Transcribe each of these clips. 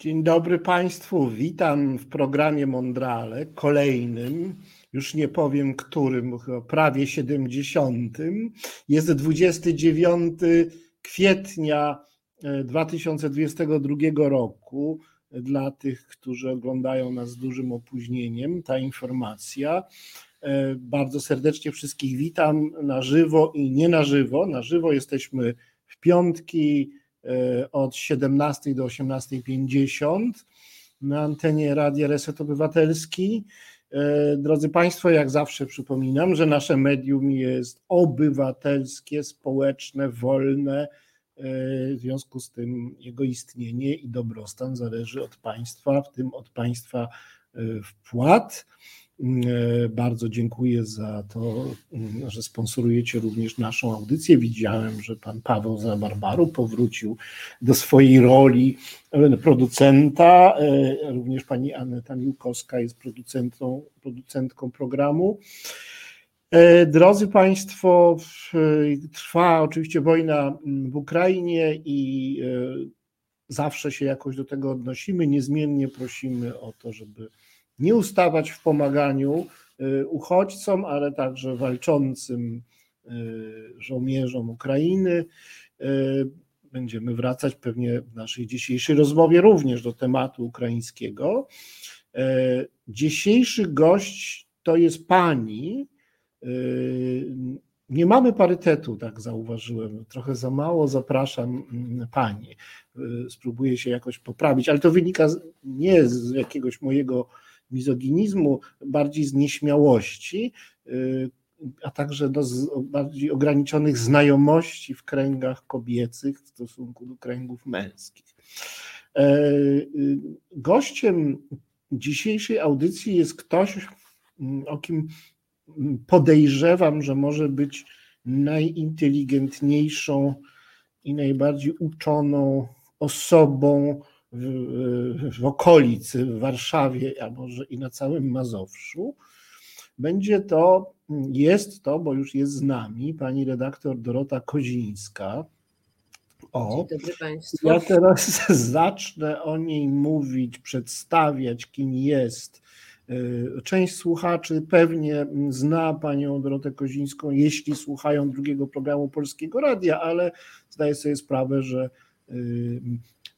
Dzień dobry Państwu. Witam w programie Mondrale, kolejnym, już nie powiem którym, prawie 70. Jest 29 kwietnia 2022 e, roku. Dla tych, którzy oglądają nas z dużym opóźnieniem, ta informacja. E, bardzo serdecznie wszystkich witam na żywo i nie na żywo. Na żywo jesteśmy w piątki od 17 do 18.50 na antenie Radia Reset Obywatelski. E, drodzy Państwo, jak zawsze przypominam, że nasze medium jest obywatelskie, społeczne, wolne. E, w związku z tym jego istnienie i dobrostan zależy od państwa, w tym od państwa wpłat. E, bardzo dziękuję za to, mm, że sponsorujecie również naszą audycję. Widziałem, że pan Paweł Zabarbaru powrócił do swojej roli e, producenta. E, również pani Aneta Miłkowska jest producentą, producentką programu. Drodzy Państwo, trwa oczywiście wojna w Ukrainie i zawsze się jakoś do tego odnosimy. Niezmiennie prosimy o to, żeby nie ustawać w pomaganiu y, uchodźcom, ale także walczącym y, żołnierzom Ukrainy. Y, będziemy wracać pewnie w naszej dzisiejszej rozmowie również do tematu ukraińskiego. Dzisiejszy gość to jest pani. Nie mamy parytetu, tak zauważyłem. Trochę za mało zapraszam mm, pani. Spróbuję się jakoś poprawić, ale to wynika nie z jakiegoś mojego mizoginizmu, bardziej z nieśmiałości, y, a także do bardziej ograniczonych znajomości w kręgach kobiecych w stosunku do kręgów męskich. E, y, gościem dzisiejszej audycji jest ktoś, o kim podejrzewam, że może być najinteligentniejszą i najbardziej uczoną osobą w, w okolicy, w Warszawie, a może i na całym Mazowszu, będzie to, jest to, bo już jest z nami, pani redaktor Dorota Kozińska. O, ja teraz zacznę o niej mówić, przedstawiać, kim jest. Y, część słuchaczy pewnie zna panią Dorotę Kozińską, jeśli słuchają drugiego programu Polskiego Radia, ale zdaję sobie sprawę, że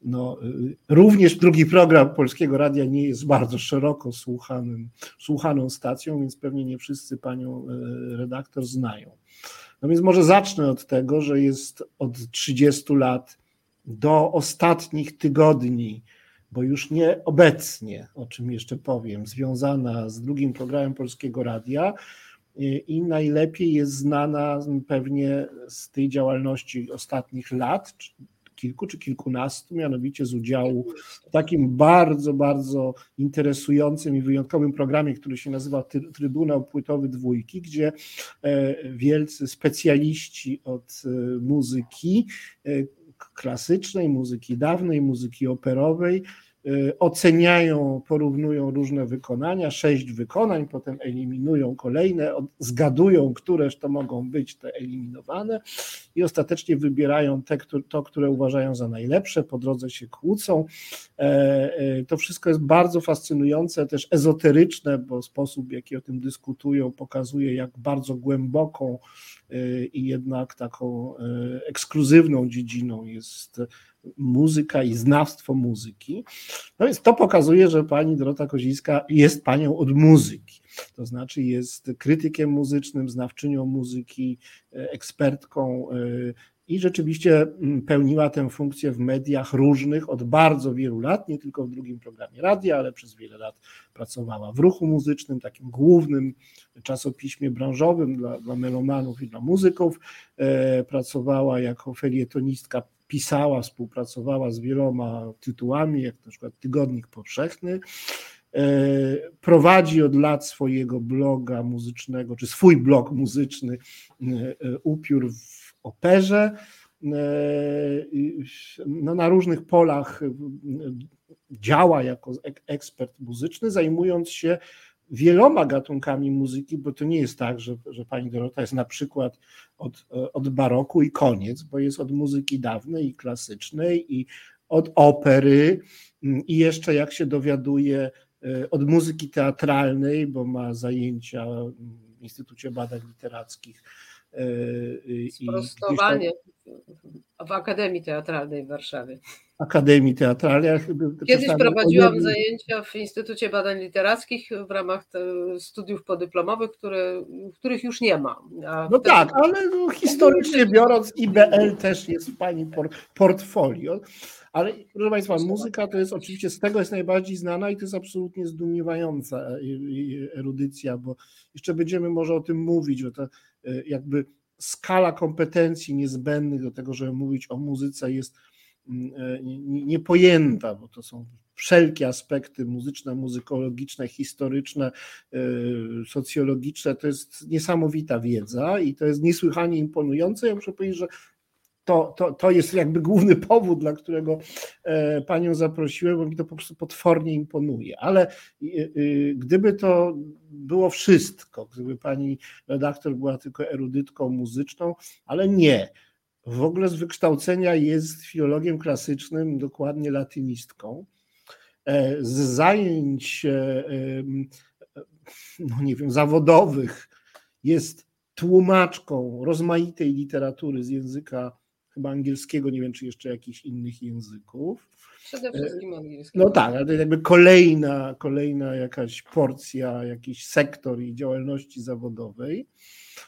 no, y, również drugi program Polskiego Radia nie jest bardzo szeroko słuchanym, słuchaną stacją, więc pewnie nie wszyscy panią y, redaktor znają. No więc może zacznę od tego, że jest od 30 lat do ostatnich tygodni, bo już nie obecnie, o czym jeszcze powiem, związana z drugim programem Polskiego Radia y, i najlepiej jest znana pewnie z tej działalności ostatnich lat, kilku czy kilkunastu, mianowicie z udziału w takim bardzo, bardzo interesującym i wyjątkowym programie, który się nazywa Trybunał Płytowy Dwójki, gdzie e, wielcy specjaliści od e, muzyki e, klasycznej, muzyki dawnej, muzyki operowej, oceniają, porównują różne wykonania, sześć wykonań, potem eliminują kolejne, zgadują, któreż to mogą być te eliminowane i ostatecznie wybierają te, to, które uważają za najlepsze, po drodze się kłócą. E, e, to wszystko jest bardzo fascynujące, też ezoteryczne, bo sposób, w jaki o tym dyskutują, pokazuje, jak bardzo głęboką y, i jednak taką e, ekskluzywną dziedziną jest muzyka i znawstwo muzyki. No więc to pokazuje, że pani Dorota Kozińska jest panią od muzyki. To znaczy jest krytykiem muzycznym, znawczynią muzyki, e, ekspertką e, i rzeczywiście mm, pełniła tę funkcję w mediach różnych od bardzo wielu lat, nie tylko w drugim programie radia, ale przez wiele lat pracowała w ruchu muzycznym, takim głównym czasopiśmie branżowym dla, dla melomanów i dla muzyków. E, pracowała jako felietonistka pisała, współpracowała z wieloma tytułami, jak na przykład Tygodnik Powszechny. E, prowadzi od lat swojego bloga muzycznego, czy swój blog muzyczny e, Upiór operze. No, na różnych polach działa jako ekspert muzyczny, zajmując się wieloma gatunkami muzyki, bo to nie jest tak, że, że pani Dorota jest na przykład od, od baroku i koniec, bo jest od muzyki dawnej i klasycznej i od opery mm, i jeszcze jak się dowiaduje od muzyki teatralnej, bo ma zajęcia w Instytucie Badań Literackich. Sprostowanie w Akademii Teatralnej w Warszawie. Akademii Teatralnej. Kiedyś prowadziłam zajęcia w Instytucie Badań Literackich w ramach studiów podyplomowych, które, których już nie ma. A no tak, ale no, historycznie biorąc IBL też jest w Pani portfolio. Ale proszę Państwa, muzyka to jest oczywiście z tego jest najbardziej znana i to jest absolutnie zdumiewająca e, erudycja, bo jeszcze będziemy może o tym mówić, że to e, jakby skala kompetencji niezbędnych do tego, żeby mówić o muzyce jest mm, e, niepojęta, bo to są wszelkie aspekty muzyczne, muzykologiczne, historyczne, socjologiczne. To jest niesamowita wiedza i to jest niesłychanie imponujące. Ja muszę powiedzieć, że to, to, to jest jakby główny powód, dla którego e, panią zaprosiłem, bo mi to po prostu potwornie imponuje. Ale e, e, gdyby to było wszystko, gdyby pani redaktor była tylko erudytką muzyczną, ale nie. W ogóle z wykształcenia jest filologiem klasycznym, dokładnie latynistką. Z zajęć, no nie wiem, zawodowych jest tłumaczką rozmaitej literatury z języka chyba angielskiego, nie wiem czy jeszcze jakichś innych języków. Przede wszystkim angielskiego. No tak, ale to jakby kolejna, kolejna jakaś porcja, jakiś sektor jej działalności zawodowej.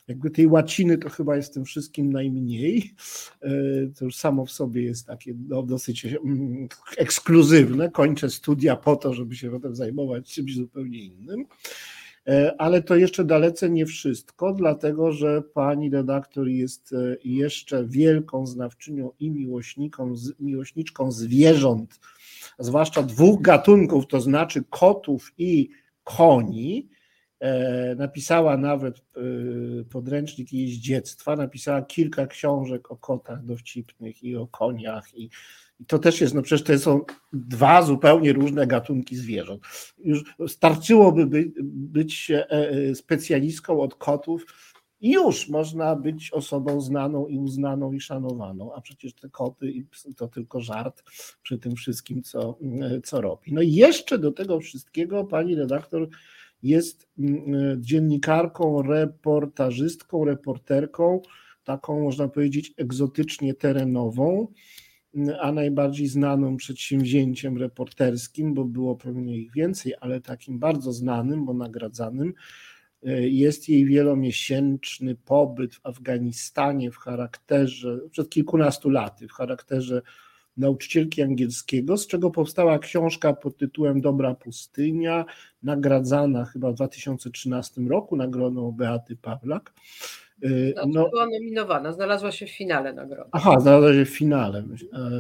Jakby tej łaciny to chyba jest tym wszystkim najmniej. E, to już samo w sobie jest takie no, dosyć mm, ekskluzywne. Kończę studia po to, żeby się potem zajmować czymś zupełnie innym. E, ale to jeszcze dalece nie wszystko, dlatego że pani redaktor jest e, jeszcze wielką znawczynią i miłośniką, miłośniczką zwierząt, zwłaszcza dwóch gatunków, to znaczy kotów i koni. E, napisała nawet podręcznik jeździectwa, napisała kilka książek o kotach dowcipnych i o koniach i to też jest, no przecież to są dwa zupełnie różne gatunki zwierząt. Już starczyłoby by, być e, e, specjalistką od kotów i już można być osobą znaną i uznaną i szanowaną, a przecież te koty to tylko żart przy tym wszystkim, co, e, co robi. No i jeszcze do tego wszystkiego pani redaktor jest dziennikarką, reportażystką, reporterką, taką można powiedzieć egzotycznie terenową a najbardziej znanym przedsięwzięciem reporterskim, bo było pewnie ich więcej, ale takim bardzo znanym, bo nagradzanym, e, jest jej wielomiesięczny pobyt w Afganistanie w charakterze, przed kilkunastu laty, w charakterze nauczycielki angielskiego, z czego powstała książka pod tytułem Dobra Pustynia, nagradzana chyba w 2013 roku nagrodą Beaty Pawlak. Y, no, była nominowana, znalazła się w finale nagrody. Aha, znalazła się w finale.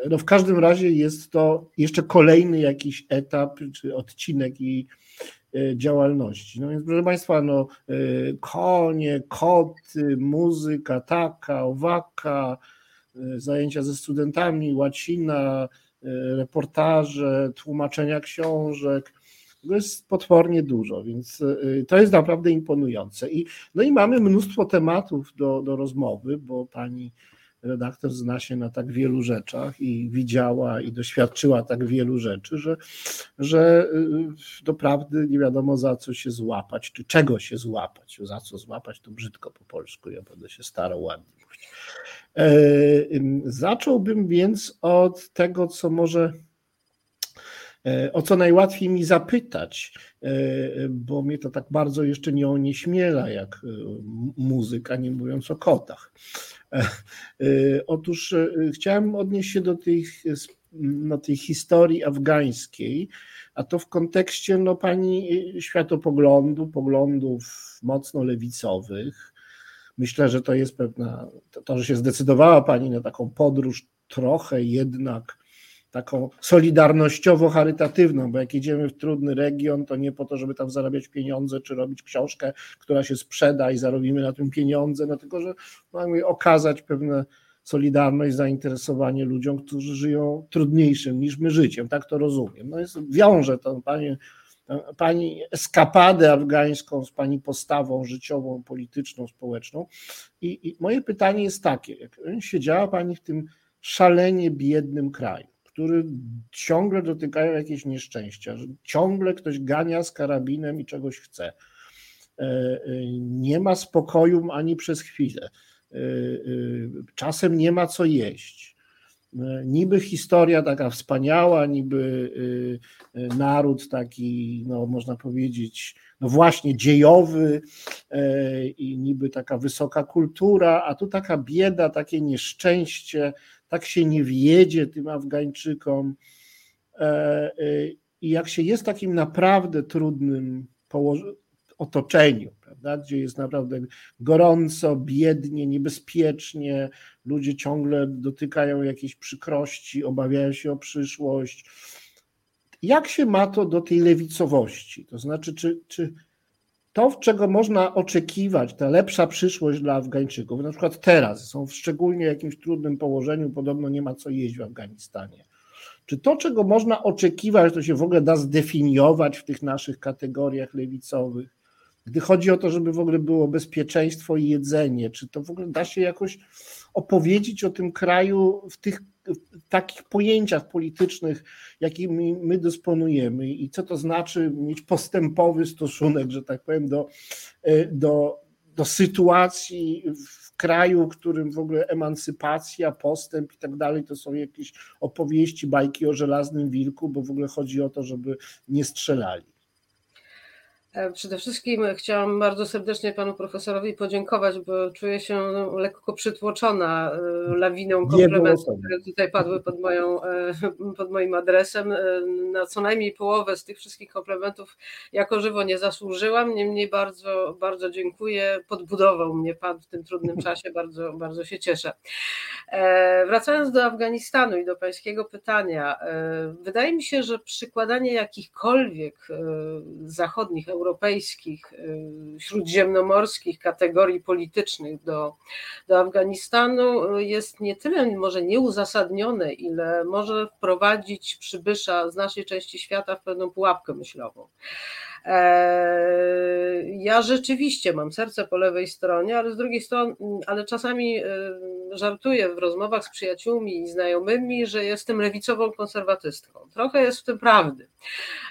Y, no w każdym razie jest to jeszcze kolejny jakiś etap czy odcinek jej y, działalności. No więc proszę Państwa, no, konie, koty, muzyka taka, owaka, zajęcia ze studentami, łacina, reportaże, tłumaczenia książek, tego jest potwornie dużo, więc y, to jest naprawdę imponujące. I, no i mamy mnóstwo tematów do, do rozmowy, bo pani redaktor zna się na tak wielu rzeczach i widziała i doświadczyła tak wielu rzeczy, że, że y, doprawdy nie wiadomo za co się złapać, czy czego się złapać. Za co złapać to brzydko po polsku, ja będę się starał ładnie mówić. E, zacząłbym więc od tego, co może o co najłatwiej mi zapytać, e, bo mnie to tak bardzo jeszcze nie onieśmiela jak e, muzyka, nie mówiąc o kotach. Otóż chciałem odnieść się do tej, no, tej historii afgańskiej, a to w kontekście no, pani światopoglądu, poglądów mocno lewicowych. Myślę, że to jest pewna, to że się zdecydowała pani na taką podróż trochę jednak taką solidarnościowo-charytatywną, bo jak idziemy w trudny region, to nie po to, żeby tam zarabiać pieniądze, czy robić książkę, która się sprzeda i zarobimy na tym pieniądze, no tylko, że mamy okazać pewne solidarność, zainteresowanie ludziom, którzy żyją trudniejszym niż my życiem, tak to rozumiem. No jest, wiąże to pani, pani eskapadę afgańską z pani postawą życiową, polityczną, społeczną I, i moje pytanie jest takie, jak siedziała pani w tym szalenie biednym kraju, który ciągle dotykają jakieś nieszczęścia, że ciągle ktoś gania z karabinem i czegoś chce. Nie ma spokoju ani przez chwilę. Czasem nie ma co jeść niby historia taka wspaniała, niby naród taki, no można powiedzieć, no właśnie dziejowy e, i niby taka wysoka kultura, a tu taka bieda, takie nieszczęście, tak się nie wjedzie tym Afgańczykom. E, e, I jak się jest takim naprawdę trudnym otoczeniu, prawda, gdzie jest naprawdę gorąco, biednie, niebezpiecznie, ludzie ciągle dotykają jakiejś przykrości, obawiają się o przyszłość. Jak się ma to do tej lewicowości? To znaczy, czy, czy to, czego można oczekiwać, ta lepsza przyszłość dla Afgańczyków, na przykład teraz, są w szczególnie jakimś trudnym położeniu, podobno nie ma co jeść w Afganistanie. Czy to, czego można oczekiwać, to się w ogóle da zdefiniować w tych naszych kategoriach lewicowych? Gdy chodzi o to, żeby w ogóle było bezpieczeństwo i jedzenie, czy to w ogóle da się jakoś opowiedzieć o tym kraju w tych w takich pojęciach politycznych, jakimi my dysponujemy i co to znaczy mieć postępowy stosunek, że tak powiem, do, e, do, do sytuacji w kraju, w którym w ogóle emancypacja, postęp i tak dalej to są jakieś opowieści, bajki o żelaznym wilku, bo w ogóle chodzi o to, żeby nie strzelali. E, przede wszystkim chciałam bardzo serdecznie panu profesorowi podziękować, bo czuję się no, lekko przytłoczona e, lawiną komplementów, które tutaj padły pod, moją, e, pod moim adresem. Na co najmniej połowę z tych wszystkich komplementów jako żywo nie zasłużyłam, niemniej bardzo, bardzo dziękuję. Podbudował mnie pan w tym trudnym czasie, bardzo, bardzo się cieszę. Wracając do Afganistanu i do pańskiego pytania, wydaje mi się, że przykładanie jakichkolwiek zachodnich, europejskich europejskich, y, śródziemnomorskich kategorii politycznych do, do Afganistanu jest nie tyle może nieuzasadnione, ile może wprowadzić przybysza z naszej części świata w pewną pułapkę myślową. E, ja rzeczywiście mam serce po lewej stronie, ale z drugiej strony, ale czasami e, żartuję w rozmowach z przyjaciółmi i znajomymi, że jestem lewicową konserwatystką. Trochę jest w tym prawdy,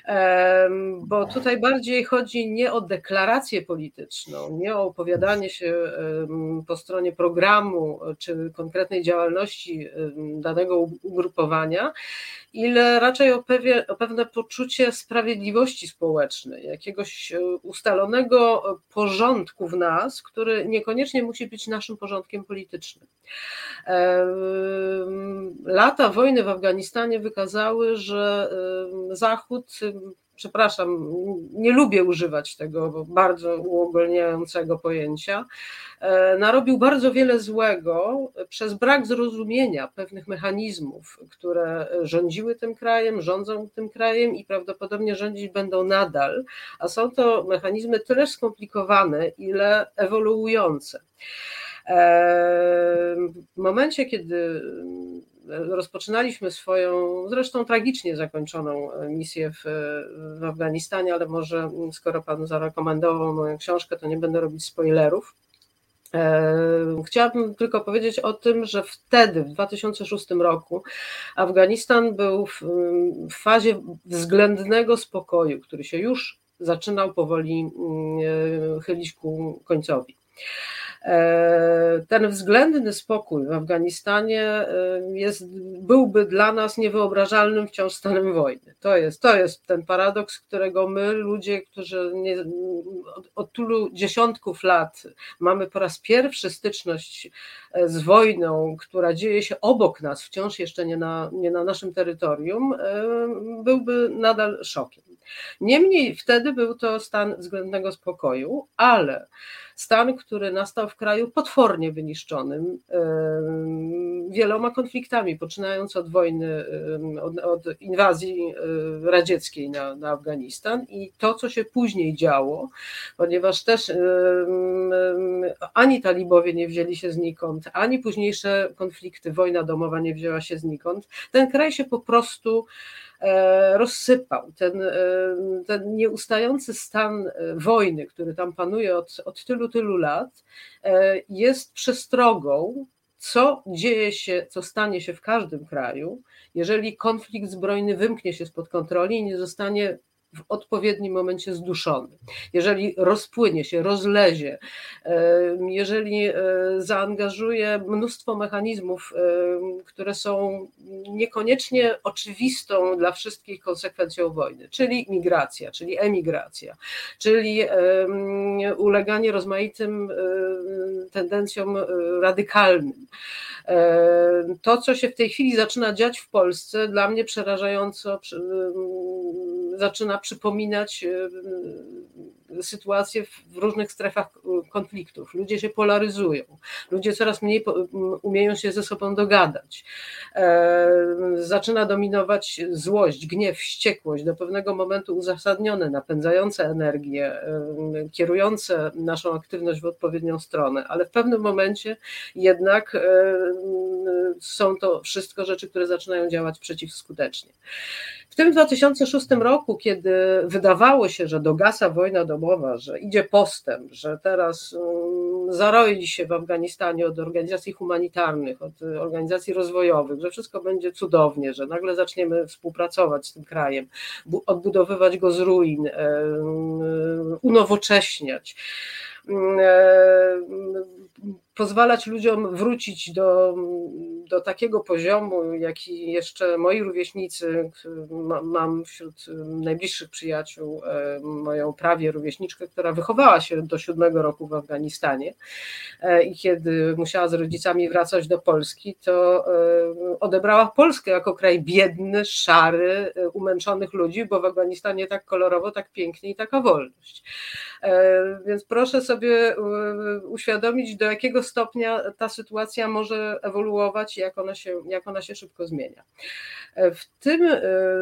e, bo tutaj bardziej chodzi nie o deklarację polityczną, nie o opowiadanie się po stronie programu czy konkretnej działalności danego ugrupowania, ile raczej o, pewne, o pewne poczucie sprawiedliwości społecznej, jakiegoś e, ustalonego porządku w nas, który niekoniecznie musi być naszym porządkiem politycznym. E, lata wojny w Afganistanie wykazały, że e, Zachód przepraszam, nie lubię używać tego bardzo uogólniającego pojęcia, e, narobił bardzo wiele złego przez brak zrozumienia pewnych mechanizmów, które rządziły tym krajem, rządzą tym krajem i prawdopodobnie rządzić będą nadal, a są to mechanizmy tyle skomplikowane, ile ewoluujące. E, w momencie, kiedy rozpoczynaliśmy swoją, zresztą tragicznie zakończoną misję w, w Afganistanie, ale może skoro Pan zarekomendował moją książkę, to nie będę robić spoilerów. E, chciałabym tylko powiedzieć o tym, że wtedy, w 2006 roku, Afganistan był w, w fazie względnego spokoju, który się już zaczynał powoli mm, chylić ku końcowi. E, ten względny spokój w Afganistanie e, jest, byłby dla nas niewyobrażalnym wciąż stanem wojny. To jest, to jest ten paradoks, którego my, ludzie, którzy nie, od, od tylu dziesiątków lat mamy po raz pierwszy styczność z wojną, która dzieje się obok nas, wciąż jeszcze nie na, nie na naszym terytorium, byłby nadal szokiem. Niemniej wtedy był to stan względnego spokoju, ale stan, który nastał w kraju potwornie wyniszczonym wieloma konfliktami, poczynając od wojny, od, od inwazji radzieckiej na, na Afganistan i to, co się później działo, ponieważ też ani talibowie nie wzięli się znikąd, ani późniejsze konflikty, wojna domowa nie wzięła się znikąd. Ten kraj się po prostu E, rozsypał. Ten, e, ten nieustający stan e, wojny, który tam panuje od, od tylu, tylu lat, jest przestrogą co dzieje się, co stanie się w każdym kraju, jeżeli konflikt zbrojny wymknie się spod kontroli i nie zostanie w odpowiednim momencie zduszony. Jeżeli rozpłynie się, rozlezie, jeżeli e, zaangażuje mnóstwo mechanizmów, które są niekoniecznie oczywistą dla wszystkich konsekwencją wojny, czyli migracja, czyli emigracja, czyli uleganie rozmaitym tendencjom e, radykalnym. To, co się w tej chwili zaczyna dziać w Polsce, dla mnie przerażająco zaczyna przypominać sytuacje w różnych strefach e, konfliktów. Ludzie się polaryzują, ludzie coraz mniej umieją się ze sobą dogadać. E, zaczyna dominować złość, gniew, wściekłość, do pewnego momentu uzasadnione, napędzające energię, kierujące naszą aktywność w odpowiednią stronę, ale w pewnym momencie jednak są to wszystko rzeczy, które zaczynają działać przeciwskutecznie. W tym 2006 roku, kiedy wydawało się, że dogasa wojna domowa, że idzie postęp, że teraz mm, zaroi się w Afganistanie od organizacji humanitarnych, od organizacji rozwojowych, że wszystko będzie cudownie, że nagle zaczniemy współpracować z tym krajem, odbudowywać go z ruin, unowocześniać. Mm, pozwalać ludziom wrócić do, do takiego poziomu, jaki jeszcze moi rówieśnicy, mam wśród najbliższych przyjaciół e, moją prawie rówieśniczkę, która wychowała się do siódmego roku w Afganistanie e, i kiedy musiała z rodzicami wracać do Polski, to e, odebrała Polskę jako kraj biedny, szary, umęczonych ludzi, bo w Afganistanie tak kolorowo, tak pięknie i taka wolność. Więc proszę sobie uświadomić, do jakiego stopnia ta sytuacja może ewoluować i jak ona się, jak ona się szybko zmienia. W tym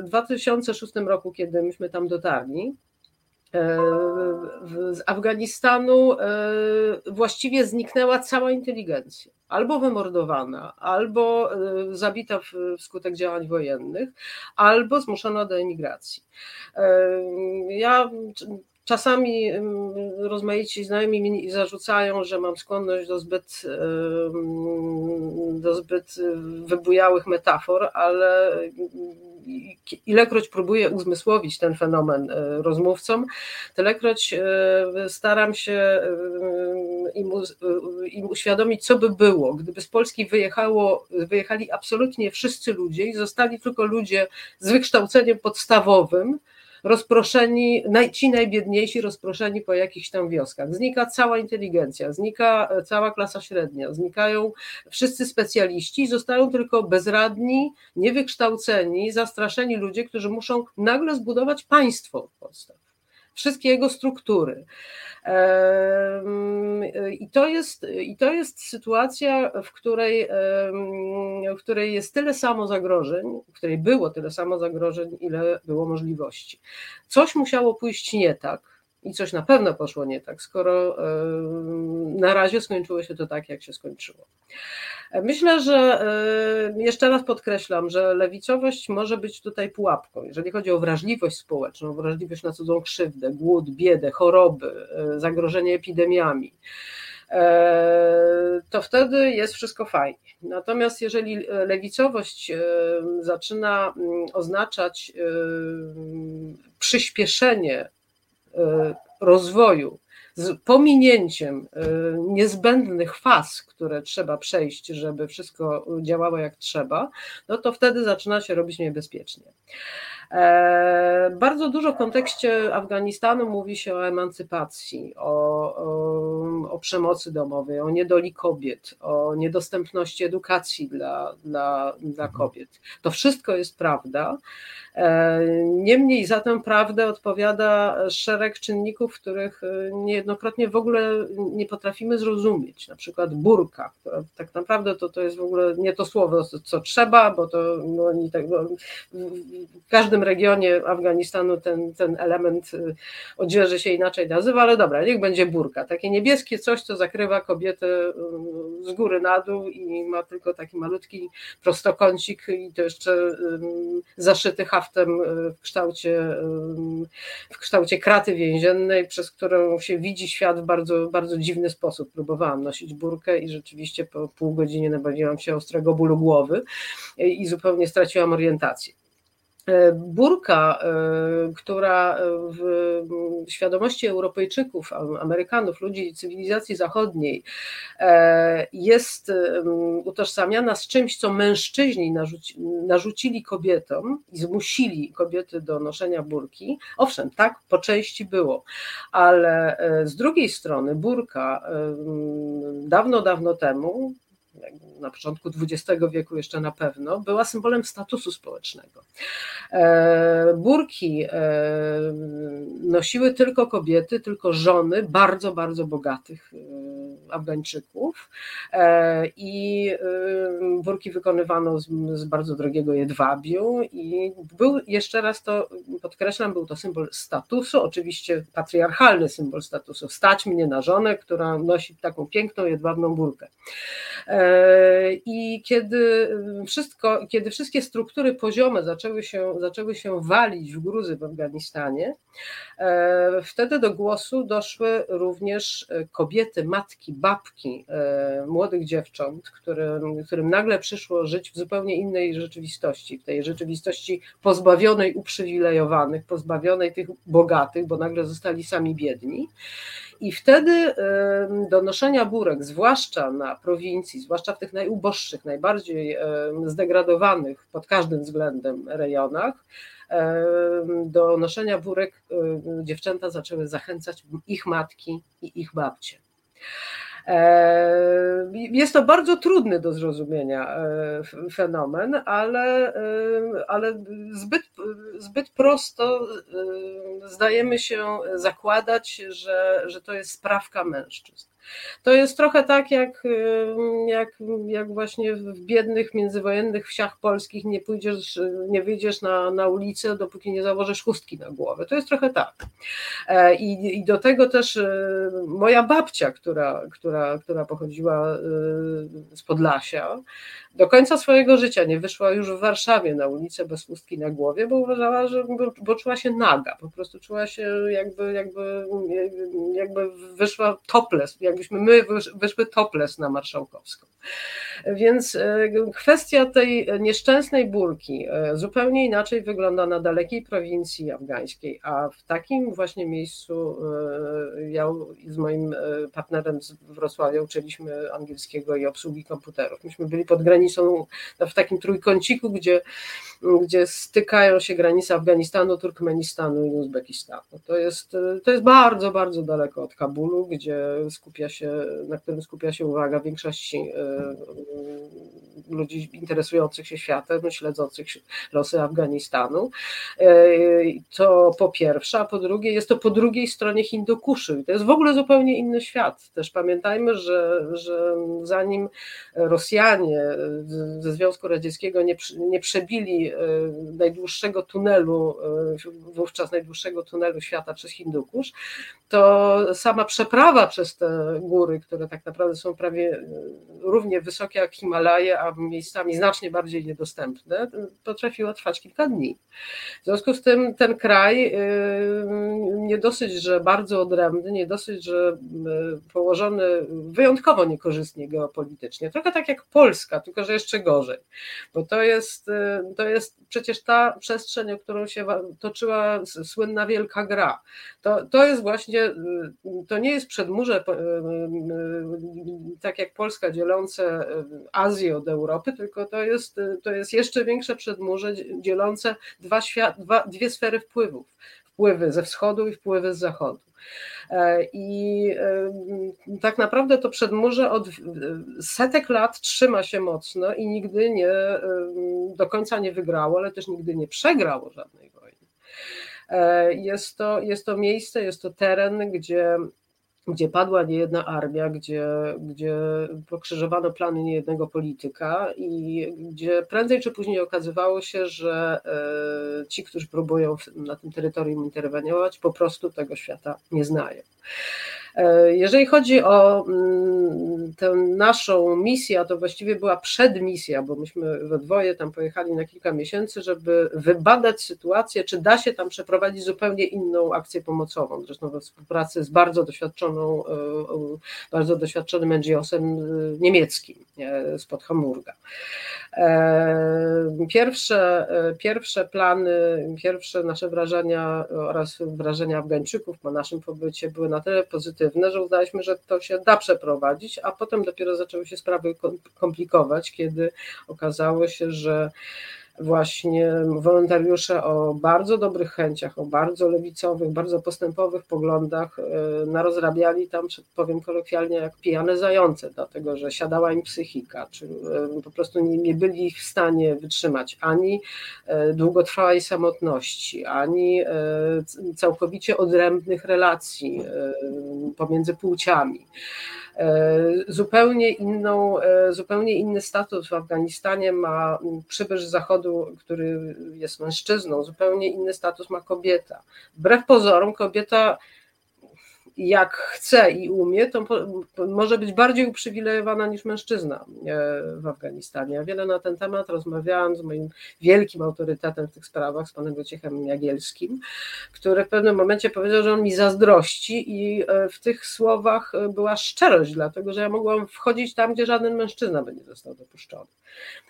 2006 e, roku, kiedy myśmy tam dotarli, e, z Afganistanu e, właściwie zniknęła cała inteligencja. Albo wymordowana, albo zabita wskutek działań wojennych, albo zmuszona do emigracji. Ja Czasami rozmaici znajomi mi zarzucają, że mam skłonność do zbyt, do zbyt wybujałych metafor, ale ilekroć próbuję uzmysłowić ten fenomen e, rozmówcom, tylekroć e, staram się im, im uświadomić, co by było, gdyby z Polski wyjechało, wyjechali absolutnie wszyscy ludzie i zostali tylko ludzie z wykształceniem podstawowym, rozproszeni, ci najbiedniejsi rozproszeni po jakichś tam wioskach. Znika cała inteligencja, znika e, cała klasa średnia, znikają wszyscy specjaliści, zostają tylko bezradni, niewykształceni, zastraszeni ludzie, którzy muszą nagle zbudować państwo od podstaw wszystkie jego struktury. I to jest, i to jest sytuacja, w której, w której jest tyle samo zagrożeń, w której było tyle samo zagrożeń, ile było możliwości. Coś musiało pójść nie tak, i coś na pewno poszło nie tak, skoro na razie skończyło się to tak, jak się skończyło. Myślę, że jeszcze raz podkreślam, że lewicowość może być tutaj pułapką, jeżeli chodzi o wrażliwość społeczną, wrażliwość na cudzą krzywdę, głód, biedę, choroby, e, zagrożenie epidemiami e, to wtedy jest wszystko fajnie. Natomiast jeżeli lewicowość e, zaczyna mm, oznaczać przyspieszenie rozwoju z pominięciem y, niezbędnych faz, które trzeba przejść, żeby wszystko działało jak trzeba, no to wtedy zaczyna się robić niebezpiecznie. E, bardzo dużo w kontekście Afganistanu mówi się o emancypacji, o, o, o, przemocy domowej, o niedoli kobiet, o niedostępności edukacji dla, dla, dla kobiet. To wszystko jest prawda. E, niemniej za tę prawdę odpowiada szereg czynników, których e, niejednokrotnie w ogóle nie potrafimy zrozumieć. Na przykład burka, która tak naprawdę to, to jest w ogóle nie to słowo, co trzeba, bo to no, oni tak, no, w każdym regionie Afganistanu ten, ten element y, odzieży się inaczej nazywa, ale dobra, niech będzie burka. Takie niebieskie coś, co zakrywa kobietę z góry na dół i ma tylko taki malutki prostokącik i to jeszcze zaszyty haftem w kształcie, w kształcie kraty więziennej, przez którą się widzi świat w bardzo, bardzo dziwny sposób. Próbowałam nosić burkę i rzeczywiście po pół godzinie nabawiłam się ostrego bólu głowy i zupełnie straciłam orientację. E, burka, e, która w świadomości Europejczyków, Amerykanów, ludzi cywilizacji zachodniej e, jest utożsamiana z czymś, co mężczyźni narzuci, narzucili kobietom i zmusili kobiety do noszenia burki. Owszem, tak po części było, ale z drugiej strony burka dawno, dawno temu na początku XX wieku jeszcze na pewno, była symbolem statusu społecznego. E, burki e, nosiły tylko kobiety, tylko żony bardzo, bardzo bogatych e, Afgańczyków i burki wykonywano z, bardzo drogiego jedwabiu i był, jeszcze raz to podkreślam, był to symbol statusu, oczywiście patriarchalny symbol statusu, stać mnie na żonę, która nosi taką piękną jedwabną burkę. I kiedy wszystko, kiedy wszystkie struktury poziome zaczęły się, zaczęły się walić w gruzy w Afganistanie, e, wtedy do głosu doszły również kobiety, matki, babki e, młodych dziewcząt, którym, którym nagle przyszło żyć w zupełnie innej rzeczywistości, w tej rzeczywistości pozbawionej uprzywilejowanych, pozbawionej tych bogatych, bo nagle zostali sami biedni. I wtedy do noszenia burek, zwłaszcza na prowincji, zwłaszcza w tych najuboższych, najbardziej zdegradowanych pod każdym względem rejonach, do noszenia burek dziewczęta zaczęły zachęcać ich matki i ich babcie. E, jest to bardzo trudny do zrozumienia e, fenomen, ale, e, ale zbyt, zbyt prosto zdajemy się zakładać, że, że to jest sprawka mężczyzn. To jest trochę tak, jak, jak, jak właśnie w biednych międzywojennych wsiach polskich nie pójdziesz, nie wyjdziesz na, na ulicę, dopóki nie założysz chustki na głowę. To jest trochę tak. E, I, i do tego też e, moja babcia, która, która, która pochodziła e, z Podlasia, do końca swojego życia nie wyszła już w Warszawie na ulicę bez chustki na głowie, bo uważała, że bo, bo czuła się naga, po prostu czuła się jakby, jakby, jakby wyszła topless, jakbyśmy my wyszły topless na Marszałkowską. Więc e, kwestia tej nieszczęsnej burki e, zupełnie inaczej wygląda na dalekiej prowincji afgańskiej, a w takim właśnie miejscu e, ja z moim partnerem w Wrocławiu uczyliśmy angielskiego i obsługi komputerów. Myśmy byli pod granicą, w takim trójkąciku, gdzie, gdzie stykają się granice Afganistanu, Turkmenistanu i Uzbekistanu. To jest, to jest bardzo, bardzo daleko od Kabulu, gdzie skupia się, na którym skupia się uwaga większości ludzi interesujących się światem, śledzących losy Afganistanu. E, to po pierwsze, a po drugie, jest to po drugiej stronie Hindukuszy. To jest w ogóle zupełnie inny świat. Też pamiętajmy, że, że zanim Rosjanie ze Związku Radzieckiego nie, nie przebili e, najdłuższego tunelu, e, wówczas najdłuższego tunelu świata przez Hindukusz, to sama przeprawa przez te góry, które tak naprawdę są prawie równie wysokie jak Himalaje, a miejscami znacznie bardziej niedostępne, potrafiło trwać kilka dni. W związku z tym ten kraj y, nie dosyć, że bardzo odrębny, nie dosyć, że y, położony wyjątkowo niekorzystnie geopolitycznie, trochę tak jak Polska, tylko że jeszcze gorzej, bo to jest, y, to jest przecież ta przestrzeń, o którą się toczyła słynna wielka gra. To, to jest właśnie, to nie jest przedmurze, tak jak Polska dzielące Azję od Europy, tylko to jest, to jest jeszcze większe przedmurze dzielące dwa świat, dwa, dwie sfery wpływów. Wpływy ze wschodu i wpływy z zachodu. E, I e, tak naprawdę to przedmurze od setek lat trzyma się mocno i nigdy nie e, do końca nie wygrało, ale też nigdy nie przegrało żadnej wojny. Jest to, jest to miejsce, jest to teren, gdzie gdzie padła niejedna armia, gdzie, gdzie pokrzyżowano plany niejednego polityka i gdzie prędzej czy później okazywało się, że e, ci, którzy próbują na tym terytorium interweniować, po prostu tego świata nie znają. E, jeżeli chodzi o mm, tę naszą misję, to właściwie była przedmisja, bo myśmy we dwoje tam pojechali na kilka miesięcy, żeby wybadać sytuację, czy da się tam przeprowadzić zupełnie inną akcję pomocową. Zresztą we współpracy z bardzo doświadczoną, e, bardzo doświadczonym NGO-sem niemieckim spod Hamburga. Pierwsze, pierwsze plany, pierwsze nasze wrażenia oraz wrażenia Afgańczyków po naszym pobycie były na tyle pozytywne, że uznaliśmy, że to się da przeprowadzić, a potem dopiero zaczęły się sprawy komplikować, kiedy okazało się, że właśnie wolontariusze o bardzo dobrych chęciach, o bardzo lewicowych, bardzo postępowych poglądach e, narozrabiali tam, powiem kolokwialnie, jak pijane zające, dlatego że siadała im psychika, czy e, po prostu nie, nie byli w stanie wytrzymać ani e, długotrwałej samotności, ani całkowicie odrębnych relacji pomiędzy płciami. E, zupełnie, inną, e, zupełnie inny status w Afganistanie ma przybysz zachodu, który jest mężczyzną, zupełnie inny status ma kobieta. Wbrew pozorom, kobieta jak chce i umie, to może być bardziej uprzywilejowana niż mężczyzna e, w Afganistanie. Ja wiele na ten temat rozmawiałam z moim wielkim autorytetem w tych sprawach, z panem Wojciechem Jagielskim, który w pewnym momencie powiedział, że on mi zazdrości i e, w tych słowach e, była szczerość, dlatego że ja mogłam wchodzić tam, gdzie żaden mężczyzna by nie został dopuszczony.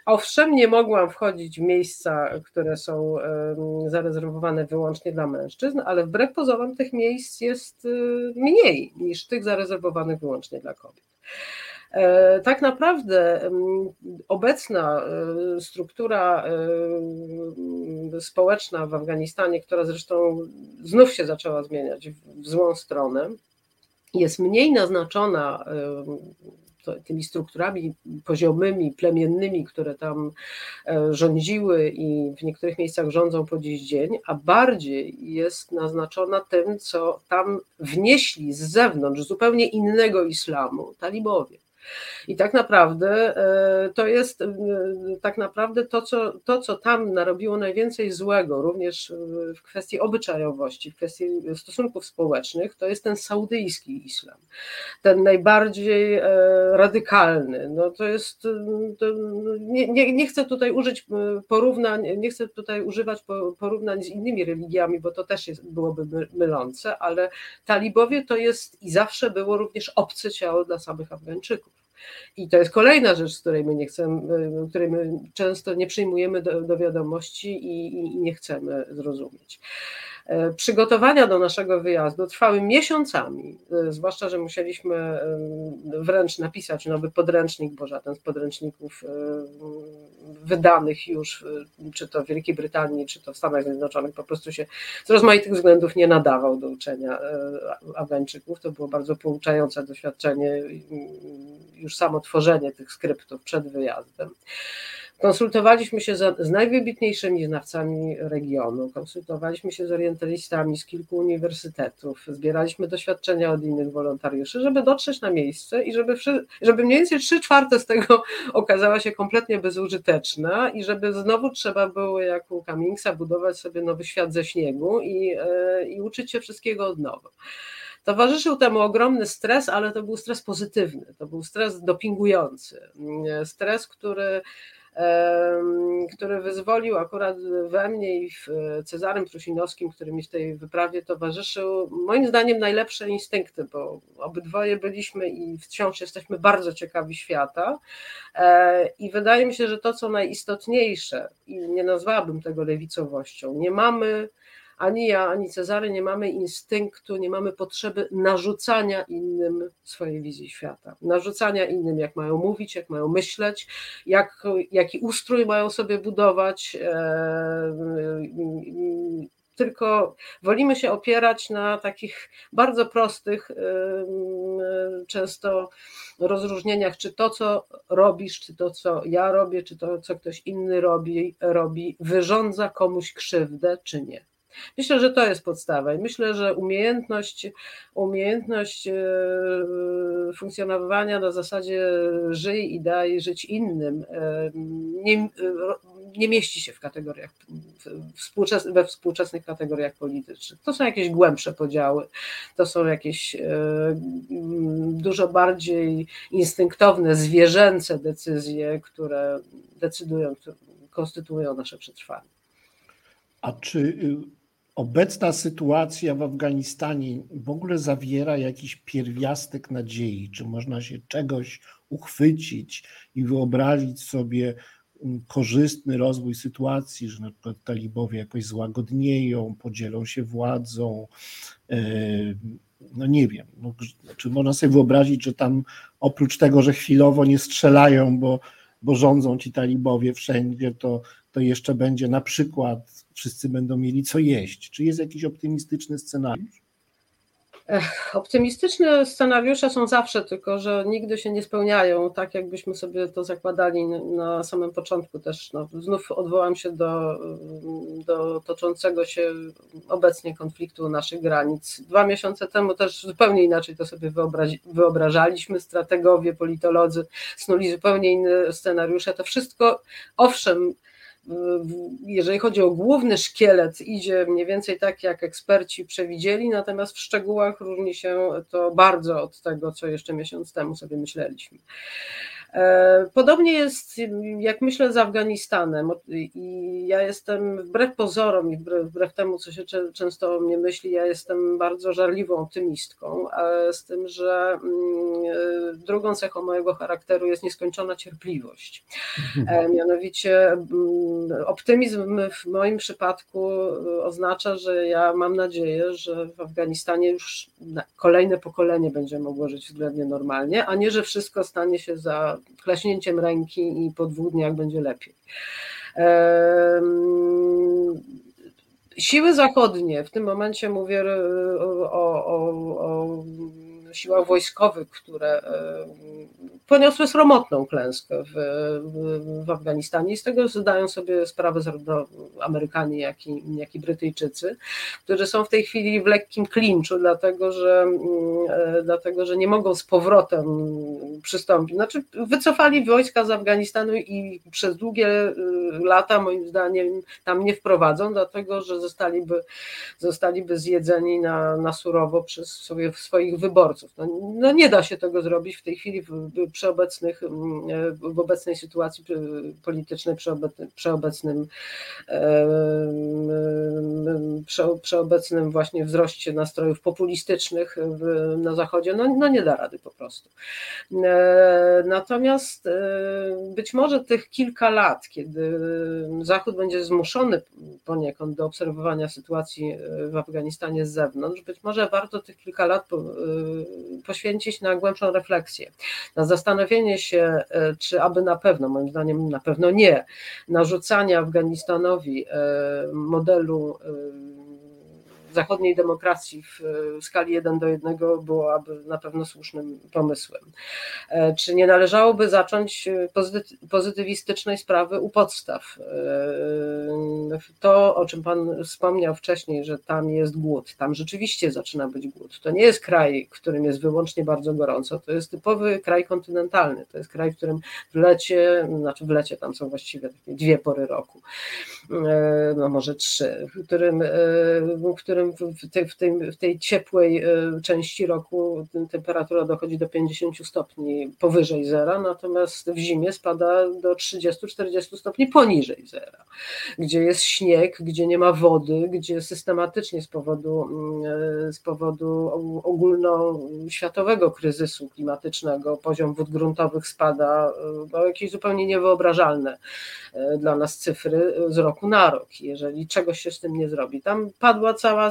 Owszem, nie mogłam wchodzić w miejsca, które są zarezerwowane wyłącznie dla mężczyzn, ale wbrew pozorom tych miejsc jest mniej niż tych zarezerwowanych wyłącznie dla kobiet. E, tak naprawdę obecna e, struktura e, społeczna w Afganistanie, która zresztą znów się zaczęła zmieniać w złą stronę, jest mniej naznaczona tymi strukturami poziomymi, plemiennymi, które tam e, rządziły i w niektórych miejscach rządzą po dziś dzień, a bardziej jest naznaczona tym, co tam wnieśli z zewnątrz zupełnie innego islamu talibowie. I tak naprawdę e, to jest e, tak naprawdę to co, to, co tam narobiło najwięcej złego, również w kwestii obyczajowości, w kwestii stosunków społecznych, to jest ten saudyjski islam. Ten najbardziej e, radykalny. No to jest, to nie, nie, nie chcę tutaj użyć porównań, nie chcę tutaj używać porównań z innymi religiami, bo to też jest, byłoby mylące, ale talibowie to jest i zawsze było również obce ciało dla samych Afgańczyków. I to jest kolejna rzecz, której my nie chcemy, której my często nie przyjmujemy do, do wiadomości i, i nie chcemy zrozumieć. E, przygotowania do naszego wyjazdu trwały miesiącami, e, zwłaszcza, że musieliśmy e, wręcz napisać nowy podręcznik, bo żaden z podręczników wydanych już, czy to w Wielkiej Brytanii, czy to w Stanach Zjednoczonych, po prostu się z rozmaitych względów nie nadawał do uczenia Afgańczyków. To było bardzo pouczające doświadczenie, już samo tworzenie tych skryptów przed wyjazdem. Konsultowaliśmy się z, z najwybitniejszymi znawcami regionu, konsultowaliśmy się z orientalistami z kilku uniwersytetów, zbieraliśmy doświadczenia od innych wolontariuszy, żeby dotrzeć na miejsce i żeby, żeby mniej więcej trzy czwarte z tego okazała się kompletnie bezużyteczna i żeby znowu trzeba było, jak u Cummingsa, budować sobie nowy świat ze śniegu i, e, i uczyć się wszystkiego od nowa. Towarzyszył temu ogromny stres, ale to był stres pozytywny, to był stres dopingujący, stres, który który wyzwolił akurat we mnie i w Cezarym Prusinowskim, który mi w tej wyprawie towarzyszył, moim zdaniem najlepsze instynkty, bo obydwoje byliśmy i wciąż jesteśmy bardzo ciekawi świata. E, i wydaje mi się, że to co najistotniejsze i nie nazwałabym tego lewicowością, nie mamy ani ja, ani Cezary nie mamy instynktu, nie mamy potrzeby narzucania innym swojej wizji świata. Narzucania innym, jak mają mówić, jak mają myśleć, jak, jaki ustrój mają sobie budować. E, tylko wolimy się opierać na takich bardzo prostych, e, często rozróżnieniach, czy to, co robisz, czy to, co ja robię, czy to, co ktoś inny robi, robi wyrządza komuś krzywdę, czy nie. Myślę, że to jest podstawa myślę, że umiejętność, umiejętność e, funkcjonowania na zasadzie żyj i daj żyć innym e, nie, nie mieści się w kategoriach, we współczesnych kategoriach politycznych. To są jakieś głębsze podziały, to są jakieś e, dużo bardziej instynktowne, zwierzęce decyzje, które decydują, konstytuują nasze przetrwanie. A czy y, obecna sytuacja w Afganistanie w ogóle zawiera jakiś pierwiastek nadziei? Czy można się czegoś uchwycić i wyobrazić sobie mm, korzystny rozwój sytuacji, że na przykład talibowie jakoś złagodnieją, podzielą się władzą? E, no nie wiem, no, czy można sobie wyobrazić, że tam oprócz tego, że chwilowo nie strzelają, bo, bo rządzą ci talibowie wszędzie, to, to jeszcze będzie na przykład wszyscy będą mieli co jeść. Czy jest jakiś optymistyczny scenariusz? Optymistyczne scenariusze są zawsze, tylko że nigdy się nie spełniają, tak jakbyśmy sobie to zakładali na samym początku też. No, znów odwołam się do, do toczącego się obecnie konfliktu naszych granic. Dwa miesiące temu też zupełnie inaczej to sobie wyobrażaliśmy. Strategowie, politolodzy snuli zupełnie inne scenariusze. To wszystko, owszem, jeżeli chodzi o główny szkielet, idzie mniej więcej tak, jak eksperci przewidzieli, natomiast w szczegółach różni się to bardzo od tego, co jeszcze miesiąc temu sobie myśleliśmy. E, podobnie jest, jak myślę, z Afganistanem. I ja jestem wbrew pozorom i wbrew, wbrew temu, co się często o mnie myśli, ja jestem bardzo żarliwą optymistką, z tym, że mm, e, drugą cechą mojego charakteru jest nieskończona cierpliwość. E, mianowicie mm, optymizm w moim przypadku oznacza, że ja mam nadzieję, że w Afganistanie już kolejne pokolenie będzie mogło żyć względnie normalnie, a nie, że wszystko stanie się za klaśnięciem ręki i po dwóch dniach będzie lepiej. Siły zachodnie, w tym momencie mówię o, o, o siłach wojskowych, które poniosły sromotną klęskę w, w, Afganistanie i z tego zdają sobie sprawę zarówno Amerykanie, jak i, jak i Brytyjczycy, którzy są w tej chwili w lekkim klinczu, dlatego że, mm, e, dlatego, że nie mogą z powrotem przystąpić. Znaczy, wycofali wojska z Afganistanu i przez długie y, lata, moim zdaniem, tam nie wprowadzą, dlatego że zostaliby, zostaliby zjedzeni na, na surowo przez sobie, swoich wyborców. No, no nie da się tego zrobić w tej chwili przy obecnych, mm, w obecnej sytuacji politycznej, przy, przy obecnym przy, przy obecnym właśnie wzroście nastrojów populistycznych w, na Zachodzie, no, no nie da rady po prostu. E, natomiast e, być może tych kilka lat, kiedy Zachód będzie zmuszony poniekąd do obserwowania sytuacji w Afganistanie z zewnątrz, być może warto tych kilka lat e, poświęcić na głębszą refleksję, na zastanowienie się, czy aby na pewno, moim zdaniem na pewno nie, narzucania Afganistanowi modelu zachodniej demokracji w skali 1 do 1 byłoby na pewno słusznym pomysłem. E, czy nie należałoby zacząć pozytywistycznej sprawy u podstaw? E, to, o czym Pan wspomniał wcześniej, że tam jest głód, tam rzeczywiście zaczyna być głód. To nie jest kraj, w którym jest wyłącznie bardzo gorąco, to jest typowy kraj kontynentalny, to jest kraj, w którym w lecie, znaczy w lecie tam są właściwie dwie pory roku, e, no może trzy, w którym, w którym którym w tej, w tej, w tej ciepłej e, części roku temperatura dochodzi do 50 stopni powyżej zera, natomiast w zimie spada do 30-40 stopni poniżej zera, gdzie jest śnieg, gdzie nie ma wody, gdzie systematycznie z powodu, mm, z powodu ogólnoświatowego kryzysu klimatycznego poziom wód gruntowych spada no, jakieś zupełnie niewyobrażalne e, dla nas cyfry z roku na rok, jeżeli czegoś się z tym nie zrobi. Tam padła cała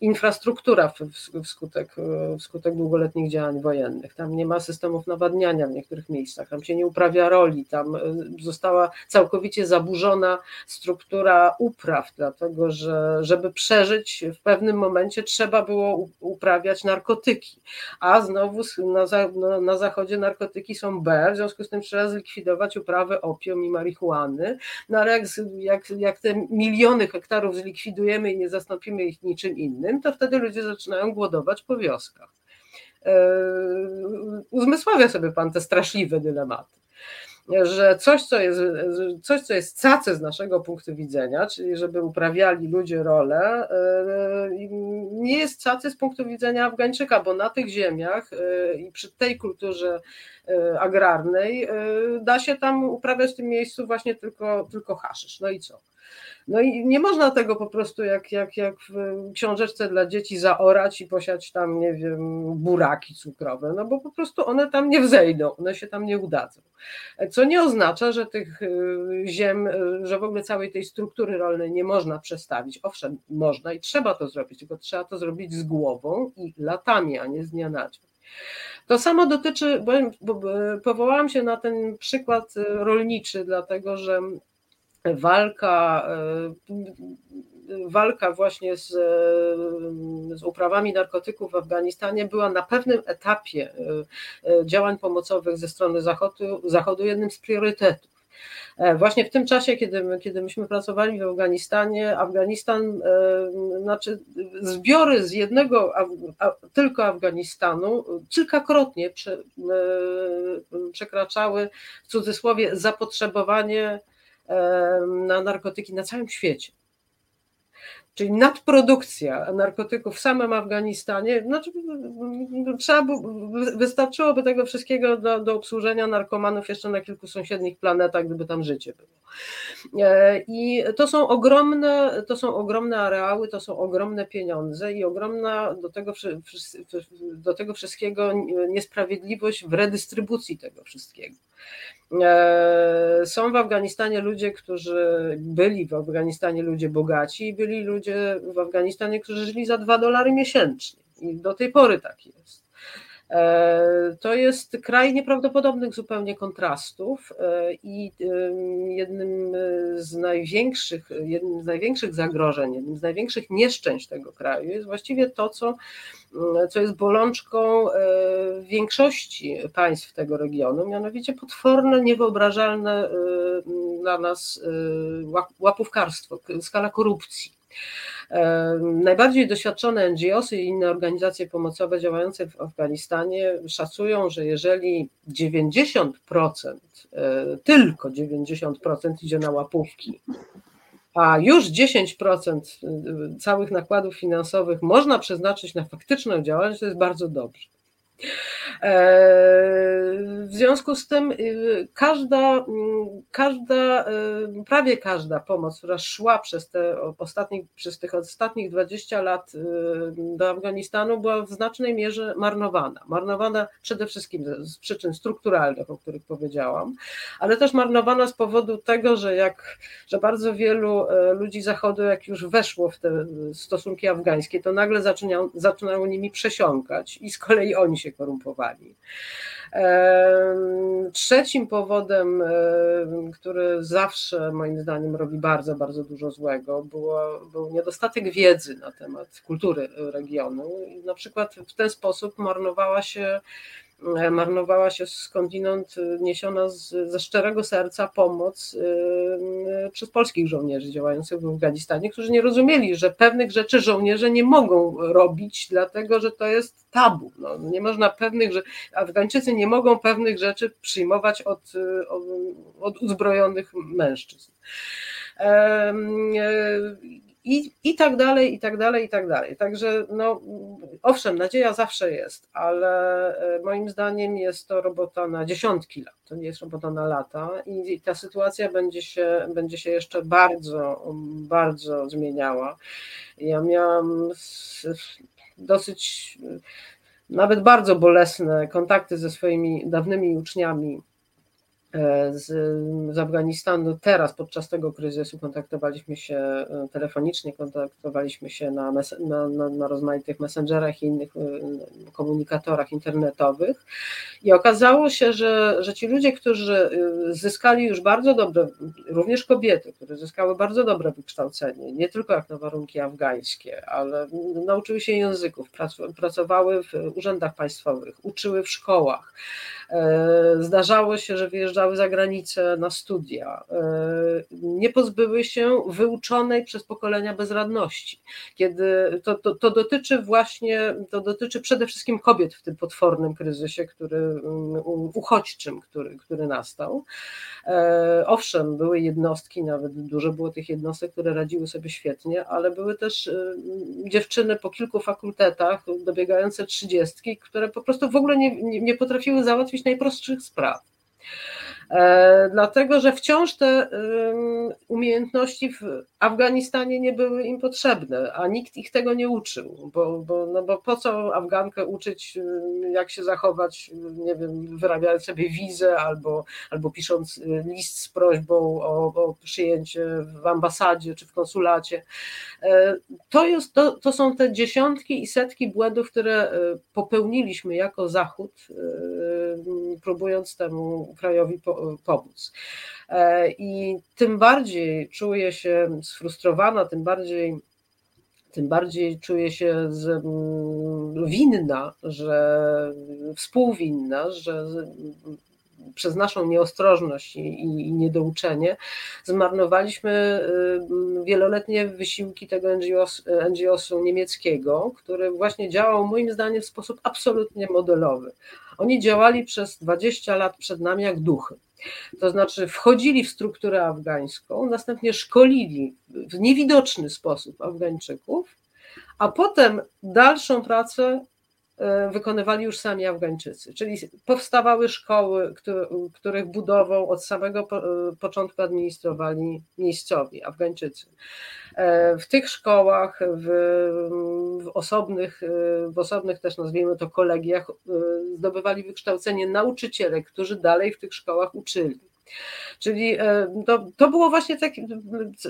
infrastruktura wskutek, wskutek długoletnich działań wojennych. Tam nie ma systemów nawadniania w niektórych miejscach, tam się nie uprawia roli, tam e, została całkowicie zaburzona struktura upraw, dlatego że żeby przeżyć w pewnym momencie trzeba było uprawiać narkotyki, a znowu na, no, na zachodzie narkotyki są B, w związku z tym trzeba zlikwidować uprawy opium i marihuany, no ale jak, jak, jak te miliony hektarów zlikwidujemy i nie zastąpimy ich niczym innym, to wtedy ludzie zaczynają głodować po wioskach. E, uzmysławia sobie pan te straszliwe dylematy że coś co, jest, coś, co jest cacy z naszego punktu widzenia, czyli żeby uprawiali ludzie rolę, e, nie jest cacy z punktu widzenia Afgańczyka, bo na tych ziemiach e, i przy tej kulturze agrarnej da się tam uprawiać w tym miejscu właśnie tylko, tylko haszysz. No i co? No i nie można tego po prostu jak, jak, jak w książeczce dla dzieci zaorać i posiać tam, nie wiem, buraki cukrowe, no bo po prostu one tam nie wzejdą, one się tam nie udadzą. Co nie oznacza, że tych y, ziem, y, że w ogóle całej tej struktury rolnej nie można przestawić. Owszem, można i trzeba to zrobić, tylko trzeba to zrobić z głową i latami, a nie z dnia na dzień. To samo dotyczy, bo powołałam się na ten przykład y, rolniczy, dlatego że walka, e, walka właśnie z, z uprawami narkotyków w Afganistanie była na pewnym etapie e, e, działań pomocowych ze strony Zachodu, Zachodu jednym z priorytetów. Właśnie w tym czasie, kiedy, kiedy myśmy pracowali w Afganistanie, Afganistan, znaczy zbiory z jednego tylko Afganistanu kilkakrotnie prze, przekraczały w cudzysłowie zapotrzebowanie na narkotyki na całym świecie. Czyli nadprodukcja narkotyków w samym Afganistanie, znaczy, trzeba by, wystarczyłoby tego wszystkiego do, do obsłużenia narkomanów jeszcze na kilku sąsiednich planetach, gdyby tam życie było. E, I to są ogromne, to są ogromne areały, to są ogromne pieniądze i ogromna do tego, do tego wszystkiego niesprawiedliwość w redystrybucji tego wszystkiego. E, są w Afganistanie ludzie, którzy byli w Afganistanie ludzie bogaci i byli ludzie w Afganistanie, którzy żyli za 2 dolary miesięcznie. I do tej pory tak jest. E, to jest kraj nieprawdopodobnych zupełnie kontrastów e, i jednym z największych, jednym z największych zagrożeń, jednym z największych nieszczęść tego kraju jest właściwie to, co, co jest bolączką e, większości państw tego regionu, mianowicie potworne, niewyobrażalne dla nas łapówkarstwo, skala korupcji. Najbardziej doświadczone NGOsy i inne organizacje pomocowe działające w Afganistanie szacują, że jeżeli 90%, e, tylko 90% idzie na łapówki, a już 10% e, całych nakładów finansowych można przeznaczyć na faktyczną działalność, to jest bardzo dobrze. E, w związku z tym y, każda, każda, y, prawie każda pomoc, która szła przez, te ostatnich, przez tych ostatnich 20 lat y, do Afganistanu, była w znacznej mierze marnowana. Marnowana przede wszystkim z przyczyn strukturalnych, o których powiedziałam, ale też marnowana z powodu tego, że, jak, że bardzo wielu ludzi Zachodu, jak już weszło w te stosunki afgańskie, to nagle zaczynają, zaczynają nimi przesiąkać i z kolei oni się korumpowali. Trzecim powodem, który zawsze moim zdaniem robi bardzo, bardzo dużo złego, było, był niedostatek wiedzy na temat kultury regionu. Na przykład w ten sposób marnowała się marnowała się skądinąd e, niesiona z, ze szczerego serca pomoc e, przez polskich żołnierzy działających w Afganistanie, którzy nie rozumieli, że pewnych rzeczy żołnierze nie mogą robić, dlatego że to jest tabu. No, nie można pewnych, że Afgańczycy nie mogą pewnych rzeczy przyjmować od, od, od uzbrojonych mężczyzn i, i tak dalej, i tak dalej, i tak dalej. Także, no, owszem, nadzieja zawsze jest, ale e, moim zdaniem jest to robota na dziesiątki lat, to nie jest robota na lata i ta sytuacja będzie się, będzie się jeszcze bardzo, bardzo zmieniała. Ja miałam dosyć, nawet bardzo bolesne kontakty ze swoimi dawnymi uczniami E, z, z Afganistanu. Teraz podczas tego kryzysu kontaktowaliśmy się e, telefonicznie, kontaktowaliśmy się na, na, na, na rozmaitych messengerach i innych e, komunikatorach internetowych i okazało się, że, że ci ludzie, którzy zyskali już bardzo dobre, również kobiety, które zyskały bardzo dobre wykształcenie, nie tylko jak na warunki afgańskie, ale nauczyły się języków, pracowały w urzędach państwowych, uczyły w szkołach. Zdarzało się, że wyjeżdżały za granicę na studia, e, nie pozbyły się wyuczonej przez pokolenia bezradności. Kiedy to, to, to dotyczy właśnie, to dotyczy przede wszystkim kobiet w tym potwornym kryzysie, który mm, uchodźczym, który, który nastał. E, owszem, były jednostki, nawet dużo było tych jednostek, które radziły sobie świetnie, ale były też e, dziewczyny po kilku fakultetach, dobiegające trzydziestki, które po prostu w ogóle nie, nie, nie potrafiły załatwić najprostszych spraw. E, dlatego że wciąż te umiejętności w Afganistanie nie były im potrzebne, a nikt ich tego nie uczył, bo, bo, no bo po co Afgankę uczyć, jak się zachować, nie wiem, wyrabiając sobie wizę albo, albo pisząc list z prośbą o, o przyjęcie w ambasadzie czy w konsulacie. To, jest, to, to są te dziesiątki i setki błędów, które popełniliśmy jako Zachód, próbując temu krajowi pomóc. E, I tym bardziej czuję się sfrustrowana, tym bardziej tym bardziej czuję się z, mm, winna, że współwinna, że przez naszą nieostrożność i, i niedouczenie zmarnowaliśmy y, wieloletnie wysiłki tego NGOs, NGOs-u niemieckiego, który właśnie działał moim zdaniem w sposób absolutnie modelowy. Oni działali przez 20 lat przed nami jak duchy. To znaczy wchodzili w strukturę afgańską, następnie szkolili w niewidoczny sposób Afgańczyków, a potem dalszą pracę wykonywali już sami Afgańczycy. Czyli powstawały szkoły, których budową od samego e, początku administrowali miejscowi Afgańczycy. E, w tych szkołach, w, w, osobnych, w osobnych też nazwijmy to kolegiach, zdobywali wykształcenie nauczyciele, którzy dalej w tych szkołach uczyli. Czyli e, to, to było właśnie tak,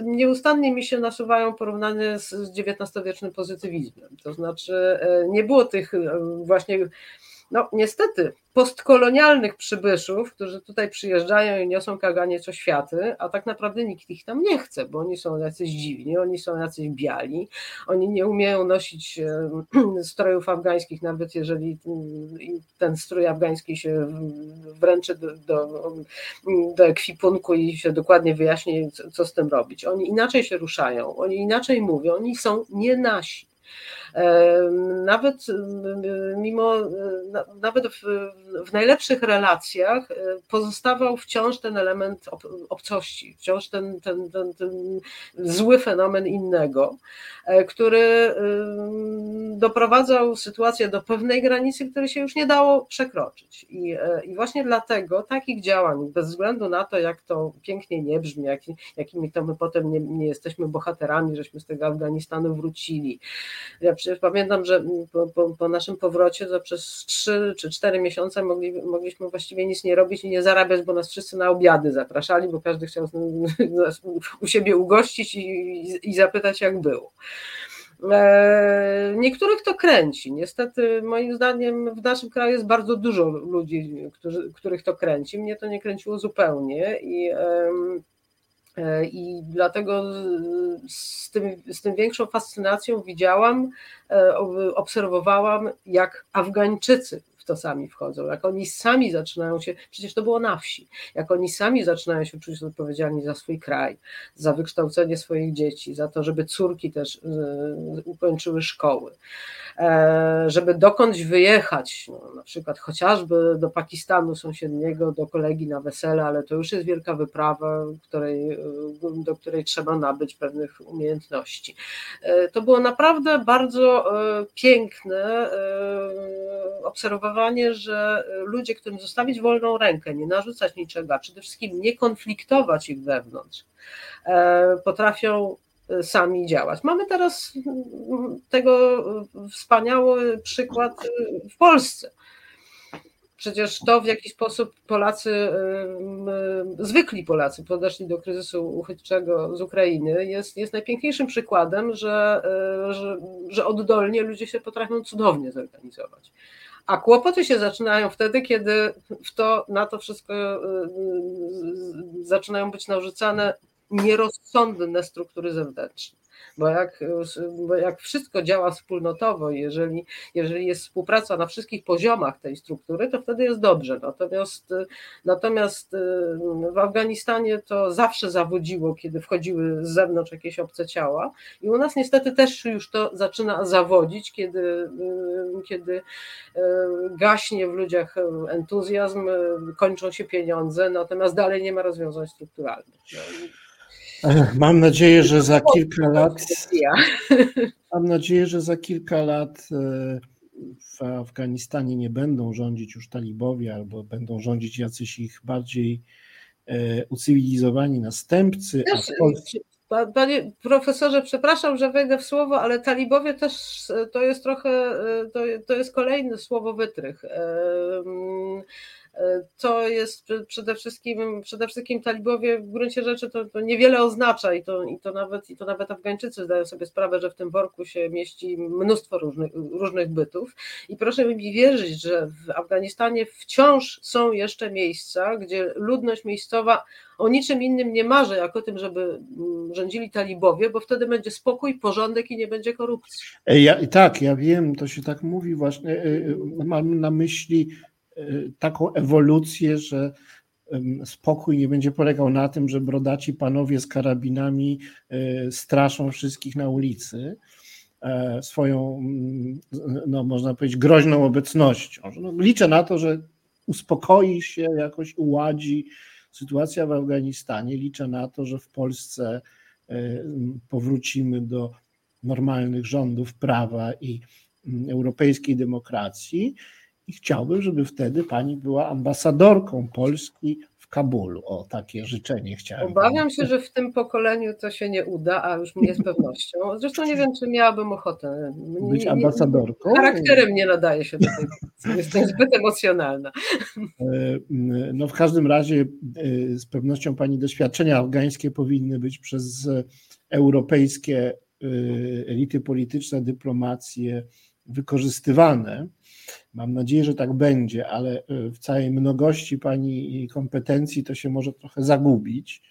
nieustannie mi się nasuwają porównania z XIX-wiecznym pozytywizmem. To znaczy, nie było tych właśnie no niestety, postkolonialnych przybyszów, którzy tutaj przyjeżdżają i niosą kaganie co światy, a tak naprawdę nikt ich tam nie chce, bo oni są jacyś dziwni, oni są jacyś biali, oni nie umieją nosić strojów afgańskich, nawet jeżeli ten strój afgański się wręczy do, do, do ekwipunku i się dokładnie wyjaśni, co z tym robić. Oni inaczej się ruszają, oni inaczej mówią, oni są nie nasi. Nawet mimo, nawet w, w, najlepszych relacjach e, pozostawał wciąż ten element obcości, wciąż ten, ten, ten, ten zły fenomen innego, e, który doprowadzał sytuację do pewnej granicy, której się już nie dało przekroczyć. I, e, i właśnie dlatego takich działań, bez względu na to, jak to pięknie nie brzmi, jak, jakimi to my potem nie, nie jesteśmy bohaterami, żeśmy z tego Afganistanu wrócili. Ja przecież pamiętam, że po, po, po, naszym powrocie to przez trzy czy cztery miesiące mogli, mogliśmy właściwie nic nie robić i nie zarabiać, bo nas wszyscy na obiady zapraszali, bo każdy chciał nas u siebie ugościć i, i zapytać, jak było. E, niektórych to kręci. Niestety, moim zdaniem, w naszym kraju jest bardzo dużo ludzi, którzy, których to kręci. Mnie to nie kręciło zupełnie i I dlatego z tym, z tym większą fascynacją widziałam, e, obserwowałam, jak Afgańczycy to sami wchodzą, jak oni sami zaczynają się, przecież to było na wsi, jak oni sami zaczynają się czuć odpowiedzialni za swój kraj, za wykształcenie swoich dzieci, za to, żeby córki też e, ukończyły szkoły. E, żeby dokądś wyjechać, no, na przykład chociażby do Pakistanu sąsiedniego, do kolegi na wesele, ale to już jest wielka wyprawa, której, do której trzeba nabyć pewnych umiejętności. E, to było naprawdę bardzo e, piękne obserwowanie, że ludzie, którym zostawić wolną rękę, nie narzucać niczego, a przede wszystkim nie konfliktować ich wewnątrz, potrafią sami działać. Mamy teraz tego wspaniały przykład w Polsce. przecież to w jaki sposób Polacy, zwykli Polacy podeszli do kryzysu uchodźczego z Ukrainy jest, jest najpiękniejszym przykładem, że, że, że oddolnie ludzie się potrafią cudownie zorganizować. A kłopoty się zaczynają wtedy, kiedy w to, na to wszystko zaczynają być narzucane nierozsądne struktury zewnętrzne bo jak, bo jak wszystko działa wspólnotowo, jeżeli, jeżeli jest współpraca na wszystkich poziomach tej struktury, to wtedy jest dobrze. Natomiast, natomiast w Afganistanie to zawsze zawodziło, kiedy wchodziły z zewnątrz jakieś obce ciała i u nas niestety też już to zaczyna zawodzić, kiedy, kiedy gaśnie w ludziach entuzjazm, kończą się pieniądze, natomiast dalej nie ma rozwiązań strukturalnych. No Mam nadzieję, że za kilka lat. Mam nadzieję, że za kilka lat e, w Afganistanie nie będą rządzić już talibowie, albo będą rządzić jacyś ich bardziej e, ucywilizowani następcy. Polsce... Panie profesorze, przepraszam, że wejdę w słowo, ale talibowie też to jest trochę, to, to jest kolejny słowo wytrych. To jest przede wszystkim, przede wszystkim talibowie w gruncie rzeczy to, to niewiele oznacza i to, i, to nawet, i to nawet Afgańczycy zdają sobie sprawę, że w tym worku się mieści mnóstwo różnych, różnych bytów. I proszę mi wierzyć, że w Afganistanie wciąż są jeszcze miejsca, gdzie ludność miejscowa o niczym innym nie marzy, jak o tym, żeby mm, rządzili talibowie, bo wtedy będzie spokój, porządek i nie będzie korupcji. Ja, tak, ja wiem, to się tak mówi właśnie. E, e, mam na myśli taką ewolucję, że spokój nie będzie polegał na tym, że brodaci panowie z karabinami e, straszą wszystkich na ulicy e, swoją, mm, no można powiedzieć, groźną obecnością. No, liczę na to, że uspokoi się, jakoś uładzi sytuacja w Afganistanie. Liczę na to, że w Polsce e, powrócimy do normalnych rządów prawa i mm, europejskiej demokracji i chciałbym, żeby wtedy pani była ambasadorką Polski w Kabulu. O, takie życzenie chciałem. Obawiam się, że w tym pokoleniu to się nie uda, a już nie z pewnością. Zresztą nie wiem, czy miałabym ochotę. Być ambasadorką? Charakterem nie nadaje się do tego. Jestem zbyt emocjonalna. E, no w każdym razie e, z pewnością pani doświadczenia afgańskie powinny być przez europejskie e, elity polityczne, dyplomacje wykorzystywane Mam nadzieję, że tak będzie, ale e, w całej mnogości Pani kompetencji to się może trochę zagubić.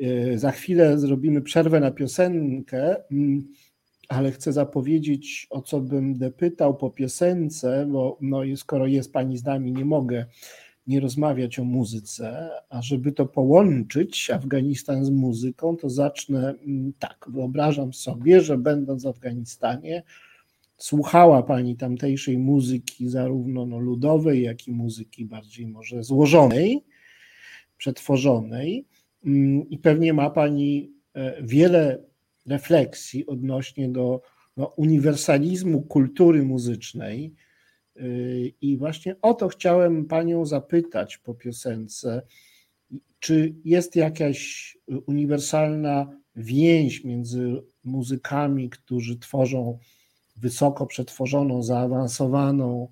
E, za chwilę zrobimy przerwę na piosenkę, mm, ale chcę zapowiedzieć, o co bym depytał po piosence, bo no, skoro jest Pani z nami, nie mogę nie rozmawiać o muzyce, a żeby to połączyć Afganistan z muzyką, to zacznę mm, tak. Wyobrażam sobie, że będąc w Afganistanie, słuchała Pani tamtejszej muzyki, zarówno no ludowej, jak i muzyki bardziej może złożonej, przetworzonej, mm, i pewnie ma Pani e, wiele refleksji odnośnie do no, uniwersalizmu kultury muzycznej. E, I właśnie o to chciałem Panią zapytać po piosence. Czy jest jakaś uniwersalna więź między muzykami, którzy tworzą wysoko przetworzoną, zaawansowaną,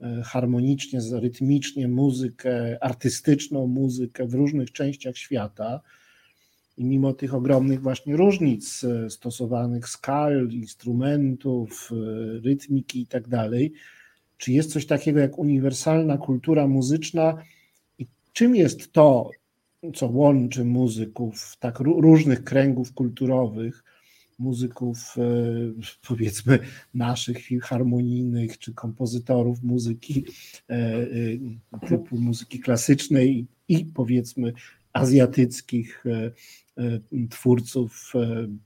e, harmonicznie, rytmicznie muzykę, artystyczną muzykę w różnych częściach świata. I mimo tych ogromnych właśnie różnic e, stosowanych skal, instrumentów, e, rytmiki i tak dalej, czy jest coś takiego jak uniwersalna kultura muzyczna i czym jest to, co łączy muzyków tak różnych kręgów kulturowych, muzyków, e, powiedzmy, naszych filharmonijnych czy kompozytorów muzyki e, e, typu muzyki klasycznej i powiedzmy azjatyckich twórców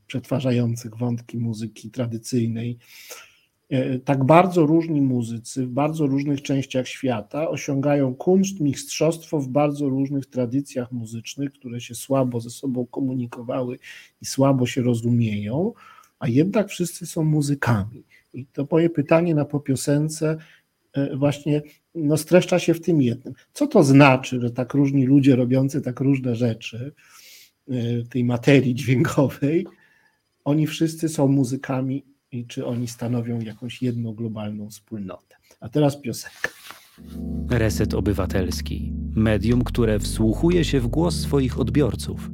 przetwarzających wątki muzyki tradycyjnej tak bardzo różni muzycy w bardzo różnych częściach świata osiągają kunszt, mistrzostwo w bardzo różnych tradycjach muzycznych, które się słabo ze sobą komunikowały i słabo się rozumieją, a jednak wszyscy są muzykami. I to moje pytanie na popiosence e, właśnie no, streszcza się w tym jednym. Co to znaczy, że tak różni ludzie robiący tak różne rzeczy e, tej materii dźwiękowej, oni wszyscy są muzykami i czy oni stanowią jakąś jedną globalną wspólnotę. A teraz piosenka. Reset Obywatelski. Medium, które wsłuchuje się w głos swoich odbiorców.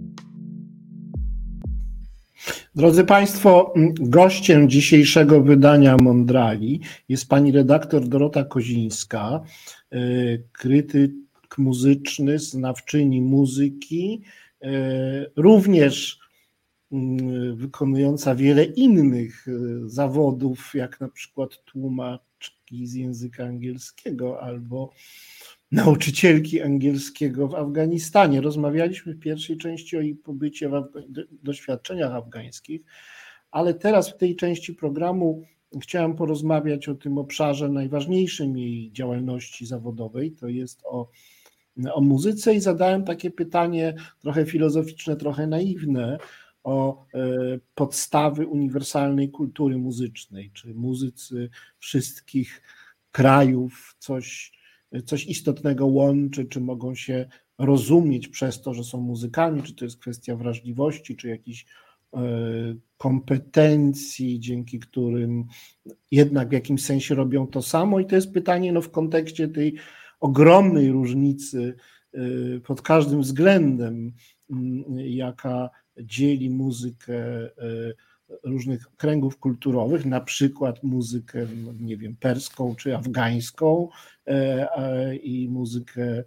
Drodzy Państwo, gościem dzisiejszego wydania Mondrali jest pani redaktor Dorota Kozińska, y, krytyk muzyczny, znawczyni muzyki, y, również wykonująca wiele innych zawodów, jak na przykład tłumaczki z języka angielskiego albo nauczycielki angielskiego w Afganistanie. Rozmawialiśmy w pierwszej części o jej pobycie, w doświadczeniach afgańskich, ale teraz w tej części programu chciałem porozmawiać o tym obszarze najważniejszym jej działalności zawodowej, to jest o, o muzyce i zadałem takie pytanie trochę filozoficzne, trochę naiwne, o e, podstawy uniwersalnej kultury muzycznej, czy muzycy wszystkich krajów coś coś istotnego łączy, czy mogą się rozumieć przez to, że są muzykami, czy to jest kwestia wrażliwości, czy jakichś e, kompetencji, dzięki którym jednak w jakimś sensie robią to samo. I to jest pytanie no, w kontekście tej ogromnej różnicy e, pod każdym względem, jaka dzieli muzykę e, różnych kręgów kulturowych, na przykład muzykę, nie wiem, perską czy afgańską e, i muzykę e,